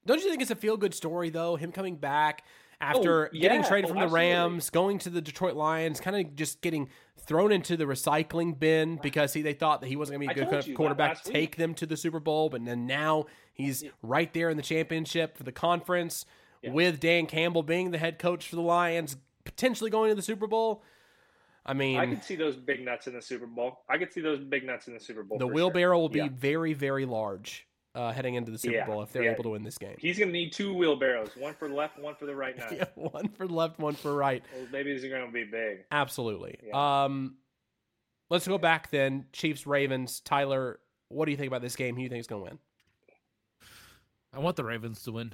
[SPEAKER 1] Don't you think it's a feel good story though? Him coming back after oh, yeah. getting traded oh, from the Rams, going to the Detroit Lions, kind of just getting thrown into the recycling bin because he, they thought that he wasn't going to be a good quarterback to take them to the Super Bowl, but then now he's right there in the championship for the conference yeah. with Dan Campbell being the head coach for the Lions, potentially going to the Super Bowl. I mean,
[SPEAKER 3] I could see those big nuts in the Super Bowl. I could see those big nuts in the Super Bowl.
[SPEAKER 1] The wheelbarrow sure. will be very, very large uh, heading into the Super yeah, Bowl if they're yeah. able to win this game.
[SPEAKER 3] He's going to need two wheelbarrows, one for the left, one for the right.
[SPEAKER 1] yeah, one for the left, one for right.
[SPEAKER 3] Those babies are going to be big.
[SPEAKER 1] Absolutely. Yeah. Um, let's go back then. Chiefs, Ravens. Tylor, what do you think about this game? Who do you think is going to win?
[SPEAKER 2] I want the Ravens to win.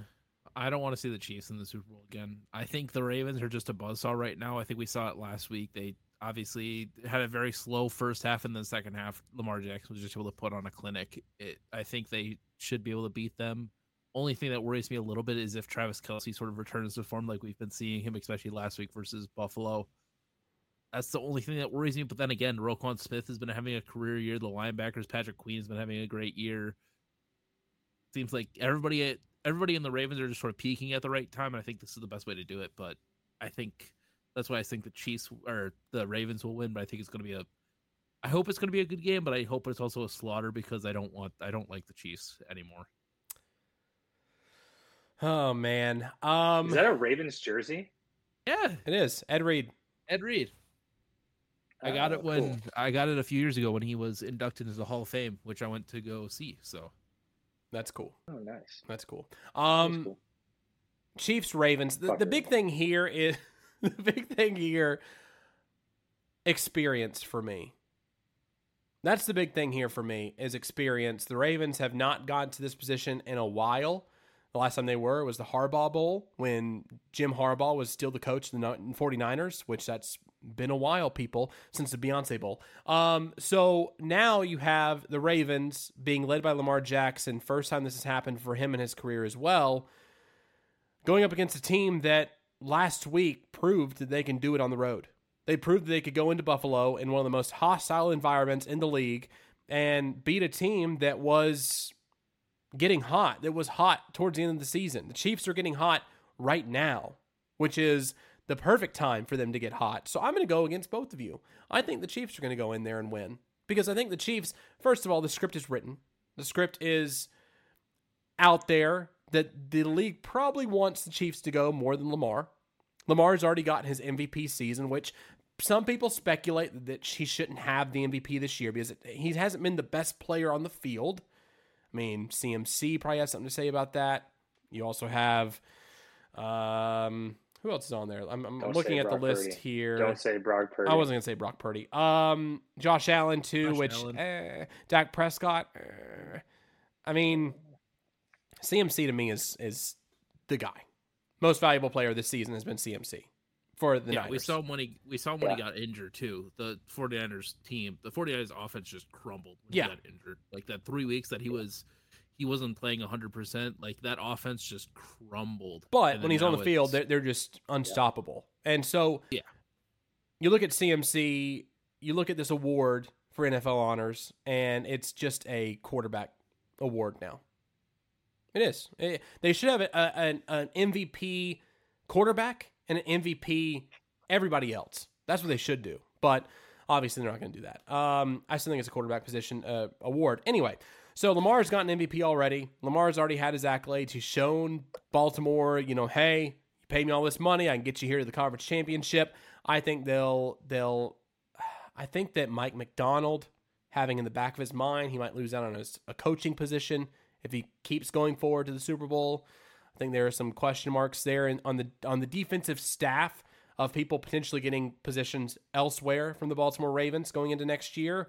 [SPEAKER 2] I don't want to see the Chiefs in the Super Bowl again. I think the Ravens are just a buzzsaw right now. I think we saw it last week. They obviously had a very slow first half and then second half lamar jackson was just able to put on a clinic. It, i think they should be able to beat them. Only thing that worries me a little bit is if travis kelce sort of returns to form like we've been seeing him especially last week versus buffalo. That's the only thing that worries me but then again Roquan smith has been having a career year. The linebackers patrick queen has been having a great year. Seems like everybody everybody in the ravens are just sort of peaking at the right time and i think this is the best way to do it but i think that's why I think the Chiefs or the Ravens will win. But I think it's going to be a. I hope it's going to be a good game, but I hope it's also a slaughter because I don't want I don't like the Chiefs anymore.
[SPEAKER 1] Oh man, um,
[SPEAKER 3] is that a Ravens jersey?
[SPEAKER 2] Yeah,
[SPEAKER 1] it is. Ed Reed.
[SPEAKER 2] Ed Reed. I got it oh, when cool. I got it a few years ago when he was inducted into the Hall of Fame, which I went to go see. So
[SPEAKER 1] that's cool.
[SPEAKER 3] Oh, nice.
[SPEAKER 1] That's cool. Um, That's cool. Chiefs Ravens. The, the big thing here is the big thing here experience for me. That's the big thing here for me is experience. The Ravens have not gotten to this position in a while. The last time they were was the Harbaugh Bowl when Jim Harbaugh was still the coach of the 49ers, which that's been a while, people, since the Beyonce Bowl. Um, so now you have the Ravens being led by Lamar Jackson. First time this has happened for him in his career as well. Going up against a team that last week proved that they can do it on the road. They proved that they could go into Buffalo in one of the most hostile environments in the league and beat a team that was getting hot, that was hot towards the end of the season. The Chiefs are getting hot right now, which is the perfect time for them to get hot. So I'm going to go against both of you. I think the Chiefs are going to go in there and win because I think the Chiefs, first of all, the script is written. The script is out there that the league probably wants the Chiefs to go more than Lamar. Lamar's already gotten his MVP season, which some people speculate that he shouldn't have the MVP this year because he hasn't been the best player on the field. I mean, CMC probably has something to say about that. You also have, um, who else is on there? I'm, I'm looking at
[SPEAKER 3] Brock
[SPEAKER 1] the list
[SPEAKER 3] Purdy.
[SPEAKER 1] here.
[SPEAKER 3] Don't say Brock Purdy.
[SPEAKER 1] I wasn't gonna say Brock Purdy. Um, Josh Allen too,
[SPEAKER 2] Josh
[SPEAKER 1] which
[SPEAKER 2] Allen.
[SPEAKER 1] eh, Dak Prescott. eh. I mean, CMC to me is is the guy. Most valuable player this season has been CMC for the
[SPEAKER 2] yeah,
[SPEAKER 1] Niners.
[SPEAKER 2] we saw him when he we saw him when he got injured too. The 49ers team, the 49ers offense just crumbled when
[SPEAKER 1] Yeah.
[SPEAKER 2] he got injured. Like that 3 weeks that he was he wasn't playing 100%, like that offense just crumbled.
[SPEAKER 1] But when he's on the field, they're, they're just unstoppable. And so,
[SPEAKER 2] Yeah.
[SPEAKER 1] you look at CMC, you look at this award for NFL honors, and it's just a quarterback award now. It is. It- they should have a, an, an MVP quarterback and an MVP everybody else. That's what they should do. But obviously, they're not going to do that. Um, I still think it's a quarterback position uh, award. Anyway, so Lamar's gotten MVP already. Lamar's already had his accolades. He's shown Baltimore, you know, hey, you paid me all this money, I can get you here to the conference championship. I think they'll they'll. I think that Mike Macdonald, having in the back of his mind, he might lose out on a coaching position if he keeps going forward to the Super Bowl. I think there are some question marks there in, on the on the defensive staff of people potentially getting positions elsewhere from the Baltimore Ravens going into next year.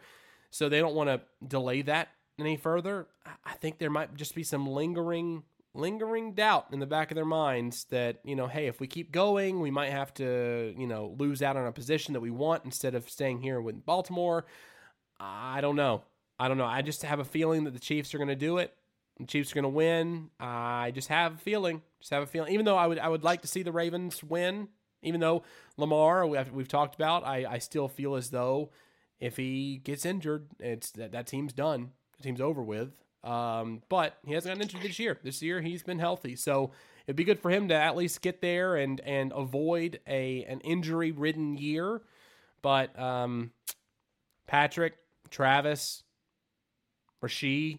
[SPEAKER 1] So they don't want to delay that any further. I think there might just be some lingering lingering doubt in the back of their minds that, you know, hey, if we keep going, we might have to, you know, lose out on a position that we want instead of staying here with Baltimore. I don't know. I don't know. I just have a feeling that the Chiefs are going to do it. The Chiefs are going to win. I just have a feeling. Just have a feeling. Even though I would, I would like to see the Ravens win. Even though Lamar, we've talked about, I, I still feel as though if he gets injured, it's that, that team's done. The team's over with. Um, but he hasn't gotten injured this year. This year he's been healthy, so it'd be good for him to at least get there and and avoid a an injury ridden year. But um, Patrick, Travis, Rashee,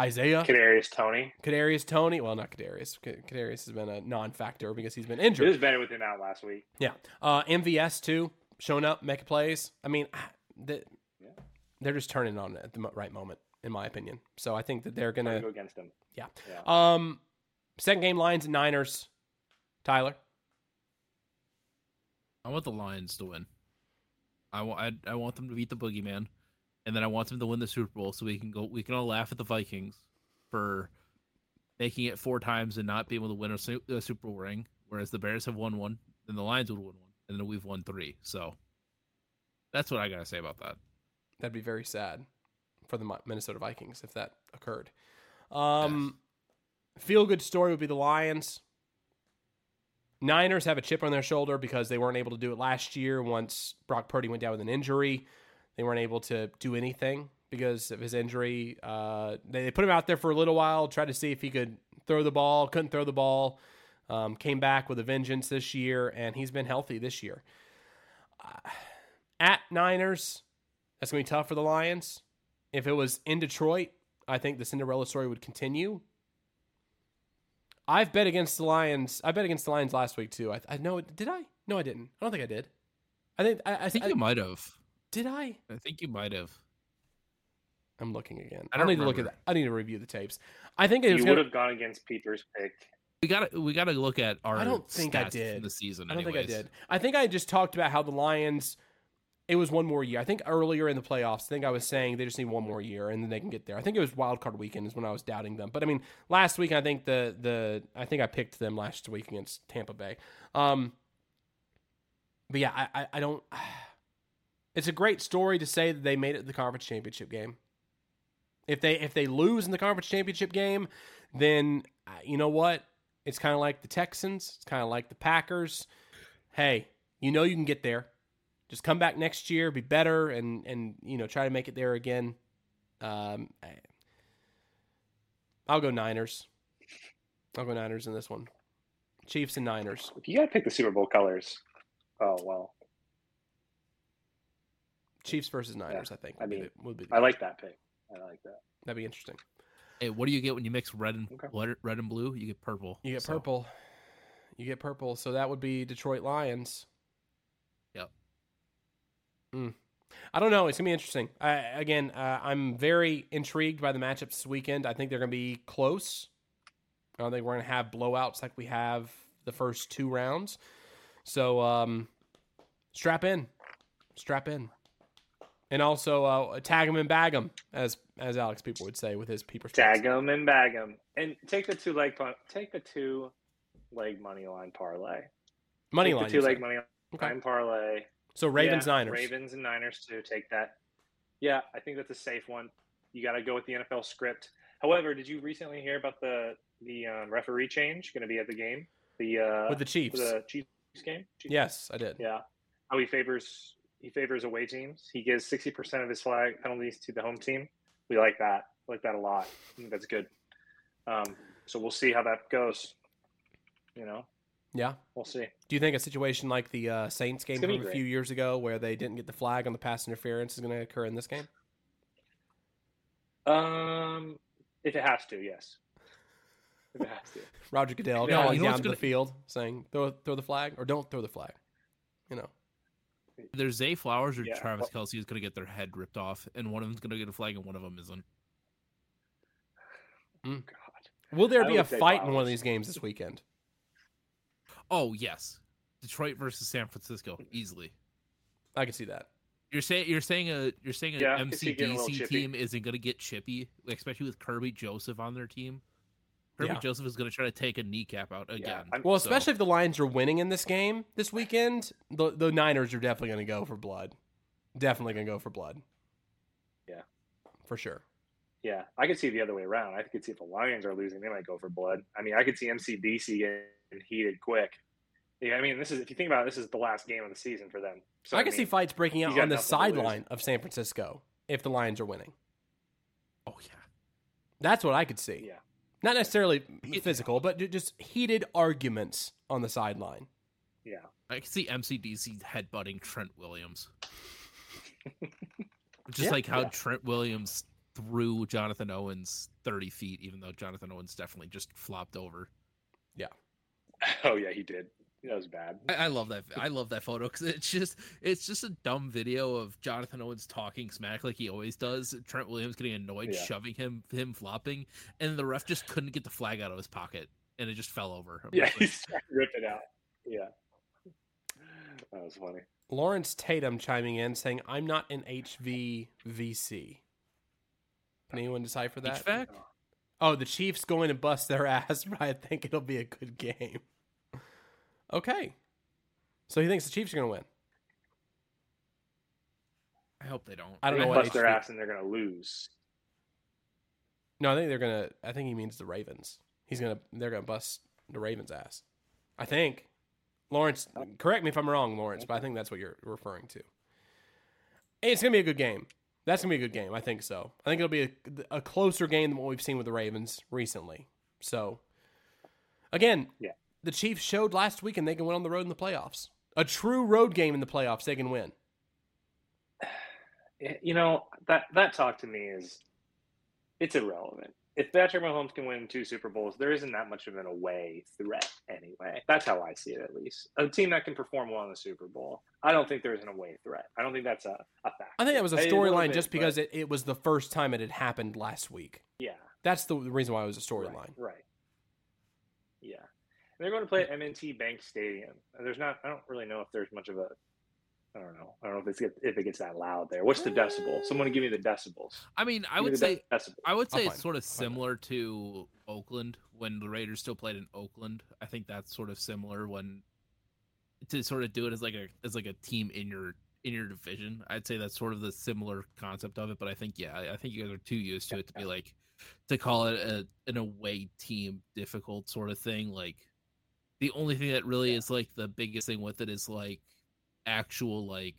[SPEAKER 1] Isaiah,
[SPEAKER 3] Kadarius Toney.
[SPEAKER 1] Kadarius, Toney. Well, not Kadarius. K- Kadarius has been a non-factor because he's been
[SPEAKER 3] It
[SPEAKER 1] injured.
[SPEAKER 3] was better with him out last week.
[SPEAKER 1] Yeah. Uh, MVS too, showing up, making plays. I mean, the,
[SPEAKER 3] Yeah.
[SPEAKER 1] they're just turning on at the right moment, in my opinion. So I think that they're gonna.
[SPEAKER 3] gonna go against him.
[SPEAKER 1] Yeah.
[SPEAKER 3] Yeah.
[SPEAKER 1] Um, second game Lions and Niners. Tylor.
[SPEAKER 2] I want the Lions to win. I want I, I want them to beat the Boogeyman, and then I want them to win the Super Bowl so we can go. We can all laugh at the Vikings for making it four times and not being able to win a, a Super Bowl ring, whereas the Bears have won one, and the Lions would win one, and then we've won three. So that's what I gotta say about that.
[SPEAKER 1] That'd be very sad for the Minnesota Vikings if that occurred. Um, feel good story would be the Lions. Niners have a chip on their shoulder because they weren't able to do it last year once Brock Purdy went down with an injury. They weren't able to do anything because of his injury. Uh, they, they put him out there for a little while, tried to see if he could throw the ball, couldn't throw the ball. Um, came back with a vengeance this year, and he's been healthy this year. Uh, at Niners, that's going to be tough for the Lions. If it was in Detroit, I think the Cinderella story would continue. I've bet against the Lions. I bet against the Lions last week too. I, I know. Did I? No, I didn't. I don't think I did. I think. I, I,
[SPEAKER 2] I think
[SPEAKER 1] I-
[SPEAKER 2] you might have.
[SPEAKER 1] Did. I.
[SPEAKER 2] I think you might have.
[SPEAKER 1] I'm looking again.
[SPEAKER 2] I
[SPEAKER 1] I,
[SPEAKER 2] don't
[SPEAKER 1] need to look at that. I need to review the tapes. I think it was.
[SPEAKER 3] You
[SPEAKER 1] Gonna,
[SPEAKER 3] would have gone against Peter's pick.
[SPEAKER 2] We got to we got to look at our.
[SPEAKER 1] I don't think I did.
[SPEAKER 2] from the season.
[SPEAKER 1] I don't
[SPEAKER 2] anyways.
[SPEAKER 1] think I did. I think I just talked about how the Lions. It was one more year. I think earlier in the playoffs, I think I was saying they just need one more year and then they can get there. I think it was wild card weekend is when I was doubting them. But I mean, last week I think the the I think I picked them last week against Tampa Bay. Um, but yeah, I, I, I don't. It's a great story to say that they made it to the conference championship game. If they if they lose in the conference championship game, then uh, you know what? It's kind of like the Texans. It's kind of like the Packers. Hey, you know you can get there. Just come back next year, be better, and and you know try to make it there again. Um, I'll go Niners. I'll go Niners in this one. Chiefs and Niners.
[SPEAKER 3] If you got to pick the Super Bowl colors, oh well.
[SPEAKER 1] Chiefs versus Niners, yeah, I think.
[SPEAKER 3] I mean,
[SPEAKER 1] the, would be
[SPEAKER 3] I like that pick. I like that.
[SPEAKER 1] That'd be interesting.
[SPEAKER 2] Hey, what do you get when you mix red and okay. red and blue? You get purple.
[SPEAKER 1] You get so. purple. You get purple. So that would be Detroit Lions.
[SPEAKER 2] Yep.
[SPEAKER 1] Mm. I don't know. It's gonna be interesting. I, again, uh, I'm very intrigued by the matchups this weekend. I think they're gonna be close. I don't think we're gonna have blowouts like we have the first two rounds. So um, strap in, strap in and also uh, tag him and bag him, as as Alex people would say with his peeper.
[SPEAKER 3] Tag him and bag him, and take the two leg take the two leg money line parlay.
[SPEAKER 1] Money
[SPEAKER 3] take
[SPEAKER 1] line,
[SPEAKER 3] two leg money
[SPEAKER 1] okay.
[SPEAKER 3] line parlay.
[SPEAKER 1] So Ravens
[SPEAKER 3] yeah,
[SPEAKER 1] Niners,
[SPEAKER 3] Ravens and Niners too. Take that. Yeah, I think that's a safe one. You got to go with the NFL script. However, did you recently hear about the the um, referee change going to be at the game? The uh,
[SPEAKER 1] with the Chiefs,
[SPEAKER 3] the Chiefs game. Chiefs
[SPEAKER 1] yes, I did.
[SPEAKER 3] Yeah, how he favors he favors away teams. He gives sixty percent of his flag penalties to the home team. We like that. We like that a lot. I think that's good. Um, so we'll see how that goes. You know.
[SPEAKER 1] Yeah,
[SPEAKER 3] we'll see.
[SPEAKER 1] Do you think a situation like the uh, Saints game from a few years ago, where they didn't get the flag on the pass interference, is going to occur in this game?
[SPEAKER 3] Um, if it has to, yes. If it has to.
[SPEAKER 1] Roger Goodell
[SPEAKER 2] yeah,
[SPEAKER 1] going
[SPEAKER 2] you know
[SPEAKER 1] down to
[SPEAKER 2] gonna...
[SPEAKER 1] the field saying, "Throw, throw the flag," or "Don't throw the flag." You know.
[SPEAKER 2] Either Zay Flowers or
[SPEAKER 3] Yeah,
[SPEAKER 2] Travis
[SPEAKER 3] well-
[SPEAKER 2] Kelce is going to get their head ripped off, and one of them's going to get a flag and one of them isn't.
[SPEAKER 1] Mm.
[SPEAKER 3] God.
[SPEAKER 1] Will there
[SPEAKER 3] I
[SPEAKER 1] be a
[SPEAKER 3] would say
[SPEAKER 1] fight in one of these games this weekend?
[SPEAKER 2] Oh yes, Detroit versus San Francisco easily.
[SPEAKER 1] I can see that.
[SPEAKER 2] You're saying you're saying a you're saying an
[SPEAKER 3] Yeah, I can see it getting a little
[SPEAKER 2] MCDC team isn't going to get chippy, especially with Kerby Joseph on their team. Kerby
[SPEAKER 1] Yeah.
[SPEAKER 2] Joseph is going to try to take a kneecap out again.
[SPEAKER 3] I'm-
[SPEAKER 1] Well,
[SPEAKER 2] So-
[SPEAKER 1] especially if the Lions are winning in this game this weekend, the the Niners are definitely going to go for blood. Definitely going to go for blood.
[SPEAKER 3] Yeah.
[SPEAKER 1] for sure.
[SPEAKER 3] Yeah, I could see the other way around. I could see if the Lions are losing, they might go for blood. I mean, I could see MCDC getting heated quick. Yeah, I mean, this is if you think about it, this is the last game of the season for them. So
[SPEAKER 1] I can
[SPEAKER 3] mean,
[SPEAKER 1] see fights breaking out on the
[SPEAKER 3] nothing to lose.
[SPEAKER 1] sideline of San Francisco if the Lions are winning.
[SPEAKER 2] oh yeah,
[SPEAKER 1] That's what I could see.
[SPEAKER 3] Yeah,
[SPEAKER 1] Not necessarily physical, but just heated arguments on the sideline.
[SPEAKER 3] yeah.
[SPEAKER 2] I can see MCDC headbutting Trent Williams. Just
[SPEAKER 1] Yeah.
[SPEAKER 2] like how
[SPEAKER 3] Yeah.
[SPEAKER 2] Trent Williams threw Jonathan Owens 30 feet, even though Jonathan Owens definitely just flopped over. Yeah.
[SPEAKER 3] Oh yeah, he did. That was bad.
[SPEAKER 2] I, I love that. I love that photo because it's just it's just a dumb video of Jonathan Owens talking smack like he always does. Trent Williams getting annoyed,
[SPEAKER 3] Yeah.
[SPEAKER 2] shoving him, him flopping, and the ref just couldn't get the flag out of his pocket, and it just fell over. I'm
[SPEAKER 3] Yeah,
[SPEAKER 2] just
[SPEAKER 3] he
[SPEAKER 2] like,
[SPEAKER 3] ripped it out. Yeah, that was funny.
[SPEAKER 1] Lawrence Tatum chiming in saying, "I'm not an HVVC." Can anyone decipher that?
[SPEAKER 2] HVAC?
[SPEAKER 1] Oh, the Chiefs going to bust their ass, but I think it'll be a good game. Okay. So he thinks the Chiefs are going to win.
[SPEAKER 2] I hope they don't.
[SPEAKER 1] I don't know
[SPEAKER 3] They're
[SPEAKER 1] what
[SPEAKER 3] gonna their ass and they're gonna lose.
[SPEAKER 1] No, I think they're going to I think he means the Ravens. He's going to they're going to bust the Ravens ass. I think. Lawrence, oh. correct me if I'm wrong, Lawrence, but I think that's what you're referring to. It's going to be a good game. That's going to be a good game. I think so. I think it'll be a, a closer game than what we've seen with the Ravens recently. So, again,
[SPEAKER 3] Yeah.
[SPEAKER 1] The Chiefs showed last week and they can win on the road in the playoffs. A true road game in the playoffs, they can win.
[SPEAKER 3] Eh, you know that that talk to me is it's irrelevant. If Patrick Mahomes can win two Super Bowls, there isn't that much of an away threat anyway. That's how I see it, at least. A team that can perform well in the Super Bowl, I don't think there's an away threat. I don't think that's a, a fact.
[SPEAKER 1] I think that was a storyline just
[SPEAKER 3] but-
[SPEAKER 1] because it, it was the first time it had happened last week.
[SPEAKER 3] yeah,
[SPEAKER 1] That's the reason why it was a storyline.
[SPEAKER 3] Right, right. Yeah. And they're going to play at M&T Bank Stadium. There's not. I don't really know if there's much of a I don't know. I don't know if it's get, if it gets that loud there. What's the decibel? Someone give me the decibels.
[SPEAKER 2] I mean, I
[SPEAKER 3] Give me
[SPEAKER 2] would say
[SPEAKER 3] decibels.
[SPEAKER 2] I would
[SPEAKER 1] I'll
[SPEAKER 2] say it's sort of
[SPEAKER 1] I'll find it.
[SPEAKER 2] similar to Oakland when the Raiders still played in Oakland. I think that's sort of similar when to sort of do it as like a as like a team in your in your division. I'd say that's sort of the similar concept of it. But I think yeah, I- I think you guys are too used to it to be like to call it a an away team difficult sort of thing. Like the only thing that really
[SPEAKER 3] Yeah.
[SPEAKER 2] is like the biggest thing with it is like actual like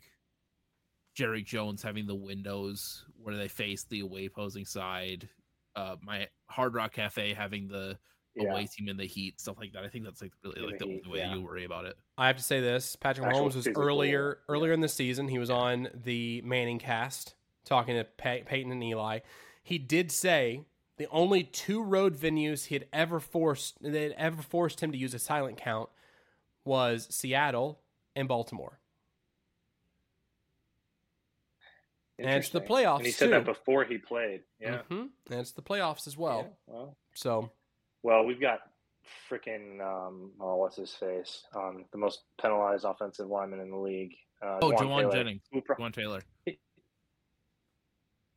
[SPEAKER 2] Jerry Jones having the windows where they face the away posing side. Uh, my Hard Rock Cafe having the
[SPEAKER 3] Yeah.
[SPEAKER 2] away team in the heat, stuff like that. I think that's like really
[SPEAKER 3] In
[SPEAKER 2] like
[SPEAKER 3] the
[SPEAKER 2] the
[SPEAKER 3] heat,
[SPEAKER 2] only way
[SPEAKER 3] yeah.
[SPEAKER 2] you worry about it.
[SPEAKER 1] I have to say this: Patrick
[SPEAKER 3] Actual
[SPEAKER 1] Mahomes was
[SPEAKER 3] physical,
[SPEAKER 1] earlier
[SPEAKER 3] yeah.
[SPEAKER 1] earlier in the season. He was on the Manning cast talking to Pey- Peyton and Eli. He did say the only two road venues he had ever forced that had ever forced him to use a silent count was Seattle and Baltimore. And it's the playoffs,
[SPEAKER 3] And he said that before he played. Yeah.
[SPEAKER 1] hmm and it's the playoffs as well.
[SPEAKER 3] Yeah, well,
[SPEAKER 1] So
[SPEAKER 3] well, we've got freaking um, oh, what's his face? Um, the most penalized offensive lineman in the league. Uh,
[SPEAKER 2] Oh,
[SPEAKER 3] Jauan
[SPEAKER 2] Jennings,
[SPEAKER 3] Who pro-
[SPEAKER 2] Jawaan Taylor.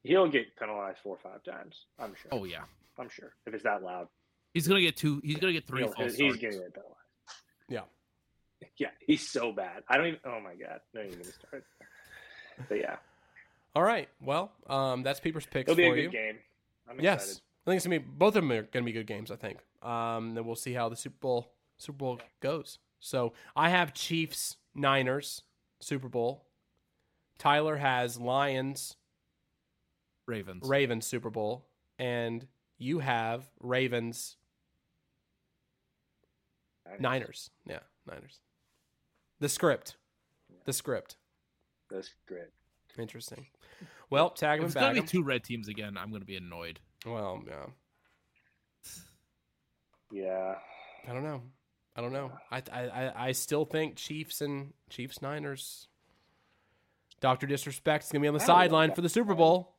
[SPEAKER 3] He'll get penalized four or five times. I'm sure.
[SPEAKER 2] Oh yeah,
[SPEAKER 3] I'm sure if it's that loud.
[SPEAKER 2] he's gonna get two. He's gonna get 3
[SPEAKER 3] He'll-
[SPEAKER 2] false
[SPEAKER 3] he's
[SPEAKER 2] starts.
[SPEAKER 3] getting penalized.
[SPEAKER 1] Yeah.
[SPEAKER 3] Yeah, he's so bad. I don't even. Oh my god, don't even get me started. But yeah,
[SPEAKER 1] all right, well, um, that's Peeper's picks
[SPEAKER 3] it'll be a good
[SPEAKER 1] you.
[SPEAKER 3] game. I'm
[SPEAKER 1] Yes,
[SPEAKER 3] excited.
[SPEAKER 1] I think it's gonna be both of them are gonna be good games. I think. Um, then we'll see how the Super Bowl Super Bowl goes. So I have Chiefs Niners Super Bowl. Tylor has Lions
[SPEAKER 2] Ravens.
[SPEAKER 1] Ravens Super Bowl, and you have Ravens Niners. Yeah, Niners. The script. The script.
[SPEAKER 3] That's great.
[SPEAKER 1] Interesting. Well, tag
[SPEAKER 2] them
[SPEAKER 1] him
[SPEAKER 2] it's
[SPEAKER 1] and
[SPEAKER 2] gonna
[SPEAKER 1] bag
[SPEAKER 2] be
[SPEAKER 1] 'em.
[SPEAKER 2] two red teams again, I'm gonna be annoyed.
[SPEAKER 1] Well, yeah.
[SPEAKER 3] Yeah,
[SPEAKER 1] I don't know. I don't know. I I I- I still think Chiefs and Chiefs Niners. Doctor Disrespect's gonna be on the
[SPEAKER 3] I don't like
[SPEAKER 1] sideline for the Super
[SPEAKER 3] plan.
[SPEAKER 1] Bowl.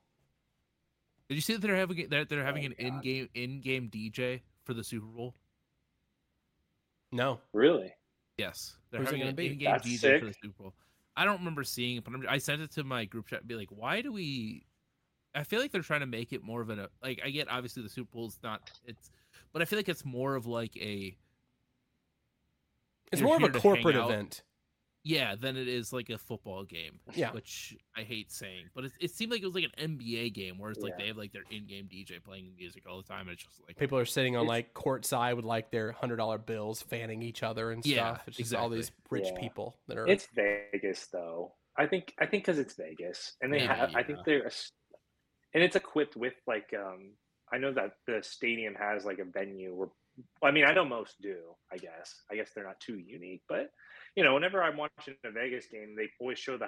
[SPEAKER 2] Did you see that they're having that they're having
[SPEAKER 3] Oh,
[SPEAKER 2] an
[SPEAKER 3] God.
[SPEAKER 2] in-game in-game DJ for the Super Bowl?
[SPEAKER 1] No,
[SPEAKER 3] really.
[SPEAKER 2] Yes, they're
[SPEAKER 1] Who's
[SPEAKER 2] having an
[SPEAKER 1] be?
[SPEAKER 2] in-game
[SPEAKER 3] That's
[SPEAKER 2] DJ for the. Super Bowl. I don't remember seeing it, but I'm, I sent it to my group chat and be like, why do we? I feel like they're trying to make it more of an like. I get obviously the Super Bowl's not it's, but I feel like it's more of like a
[SPEAKER 1] it's more of a corporate event.
[SPEAKER 2] Yeah than it is like a football game.
[SPEAKER 1] Yeah.
[SPEAKER 2] which I hate saying, but it, it seemed like it was like an NBA game where it's like
[SPEAKER 3] Yeah.
[SPEAKER 2] they have like their in-game DJ playing music all the time. And it's just like
[SPEAKER 1] People are sitting on
[SPEAKER 3] It's-
[SPEAKER 1] like courtside with like their hundred dollar bills, fanning each other and
[SPEAKER 2] Yeah,
[SPEAKER 1] stuff. It's just all these rich
[SPEAKER 3] Yeah.
[SPEAKER 1] people that are.
[SPEAKER 3] It's Vegas, though. I think I think because it's Vegas, and they
[SPEAKER 2] Maybe,
[SPEAKER 3] have. I think they're, a s- and it's equipped with like. um I know that the stadium has like a venue where. I mean, I know most do. I guess. I guess they're not too unique, but you know, whenever I'm watching a Vegas game, they always show the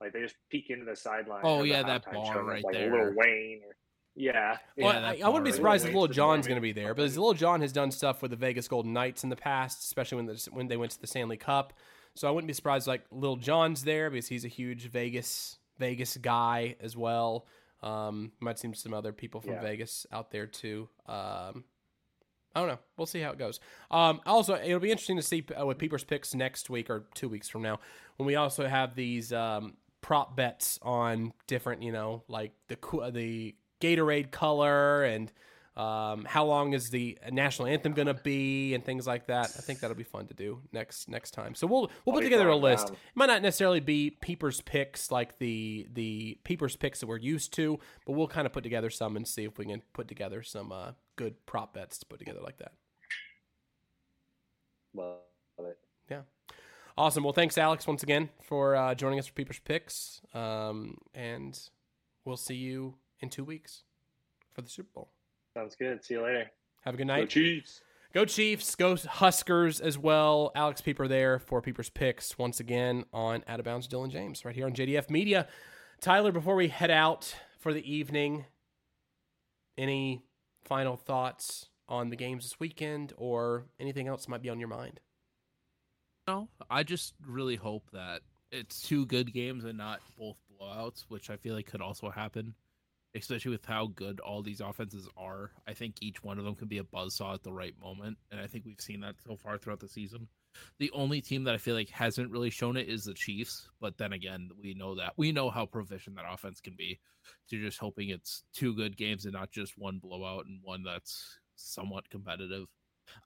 [SPEAKER 3] like they just peek into the sideline.
[SPEAKER 2] Oh, yeah, that bar
[SPEAKER 3] show,
[SPEAKER 2] right
[SPEAKER 3] like
[SPEAKER 2] there.
[SPEAKER 3] Lil Wayne. Or, yeah,
[SPEAKER 1] Well,
[SPEAKER 2] Yeah,
[SPEAKER 1] I, I wouldn't be surprised if Lil
[SPEAKER 3] Jon's
[SPEAKER 1] going to be there, but Lil Jon has done stuff with the Vegas Golden Knights in the past, especially when the, when they went to the Stanley Cup. So I wouldn't be surprised like Lil Jon's there because he's a huge Vegas Vegas guy as well. Um, might see some other people from
[SPEAKER 3] Yeah.
[SPEAKER 1] Vegas out there too. Um, I don't know. We'll see how it goes. Um, also, it'll be interesting to see uh, with Peeper's picks next week or two weeks from now when we also have these um, prop bets on different, you know, like the the Gatorade color and um, how long is the national anthem going to be and things like that. I think that'll be fun to do next next time. So we'll we'll put together a list. It might not necessarily be Peeper's picks like the the Peeper's picks that we're used to, but we'll kind of put together some and see if we can put together some uh, good prop bets to put together like that.
[SPEAKER 3] love it. Yeah.
[SPEAKER 1] Awesome. Well, thanks, Alex, once again for uh, joining us for Peeper's Picks. Um, and we'll see you in two weeks for the Super Bowl.
[SPEAKER 3] Sounds good. See you later.
[SPEAKER 1] Have a good night. Go.
[SPEAKER 3] Chiefs.
[SPEAKER 1] Go Chiefs. Go Huskers as well. Alex Peeper there for Peeper's Picks once again on Out of Bounds Dillon James right here on JDF Media. Tylor, before we head out for the evening, any final thoughts on the games this weekend or anything else that might be on your mind?
[SPEAKER 2] No, I just really hope that it's two good games and not both blowouts, which I feel like could also happen. Especially with how good all these offenses are. I think each one of them can be a buzzsaw at the right moment, and I think we've seen that so far throughout the season. The only team that I feel like hasn't really shown it is the Chiefs, but then again, we know that we know how proficient that offense can be. So you're just hoping it's two good games and not just one blowout and one that's somewhat competitive.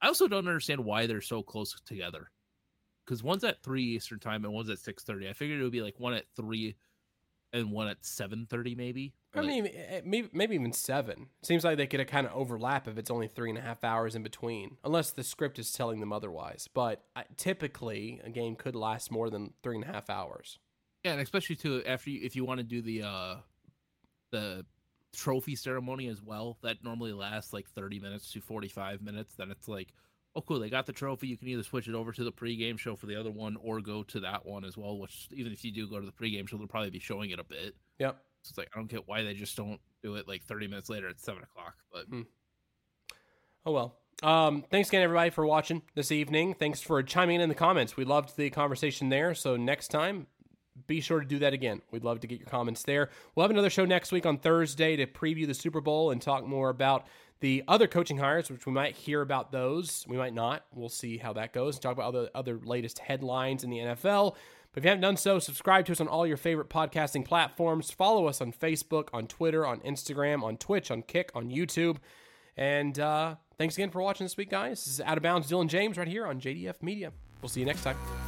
[SPEAKER 2] I also don't understand why they're so close together. Because one's at three Eastern time and one's at six thirty. I figured it would be like one at three and one at seven thirty, maybe.
[SPEAKER 1] I mean, maybe, maybe even seven. Seems like they could kind of overlap if it's only three and a half hours in between, unless the script is telling them otherwise. But typically, a game could last more than three and a half hours.
[SPEAKER 2] Yeah, and especially too after you, if you want to do the uh the trophy ceremony as well, that normally lasts like thirty minutes to forty five minutes. Then it's like oh cool. They got the trophy. You can either switch it over to the pregame show for the other one or go to that one as well which even if you do go to the pregame show they'll probably be showing it a bit.
[SPEAKER 1] Yep.
[SPEAKER 2] So it's like i don't get why they just don't do it like 30 minutes later at 7 o'clock but hmm.
[SPEAKER 1] oh well. Um, thanks again everybody for watching this evening. Thanks for chiming in in the comments. We loved the conversation there. So next time be sure to do that again. We'd love to get your comments there. We'll have another show next week on Thursday to preview the Super Bowl and talk more about the other coaching hires, which we might hear about those, we might not. We'll see how that goes. And talk about other other latest headlines in the NFL. But if you haven't done so, subscribe to us on all your favorite podcasting platforms. Follow us on Facebook, on Twitter, on Instagram, on Twitch, on Kick, on YouTube. And uh, thanks again for watching this week, guys. This is Out of Bounds, Dillon James, right here on JDF Media. We'll see you next time.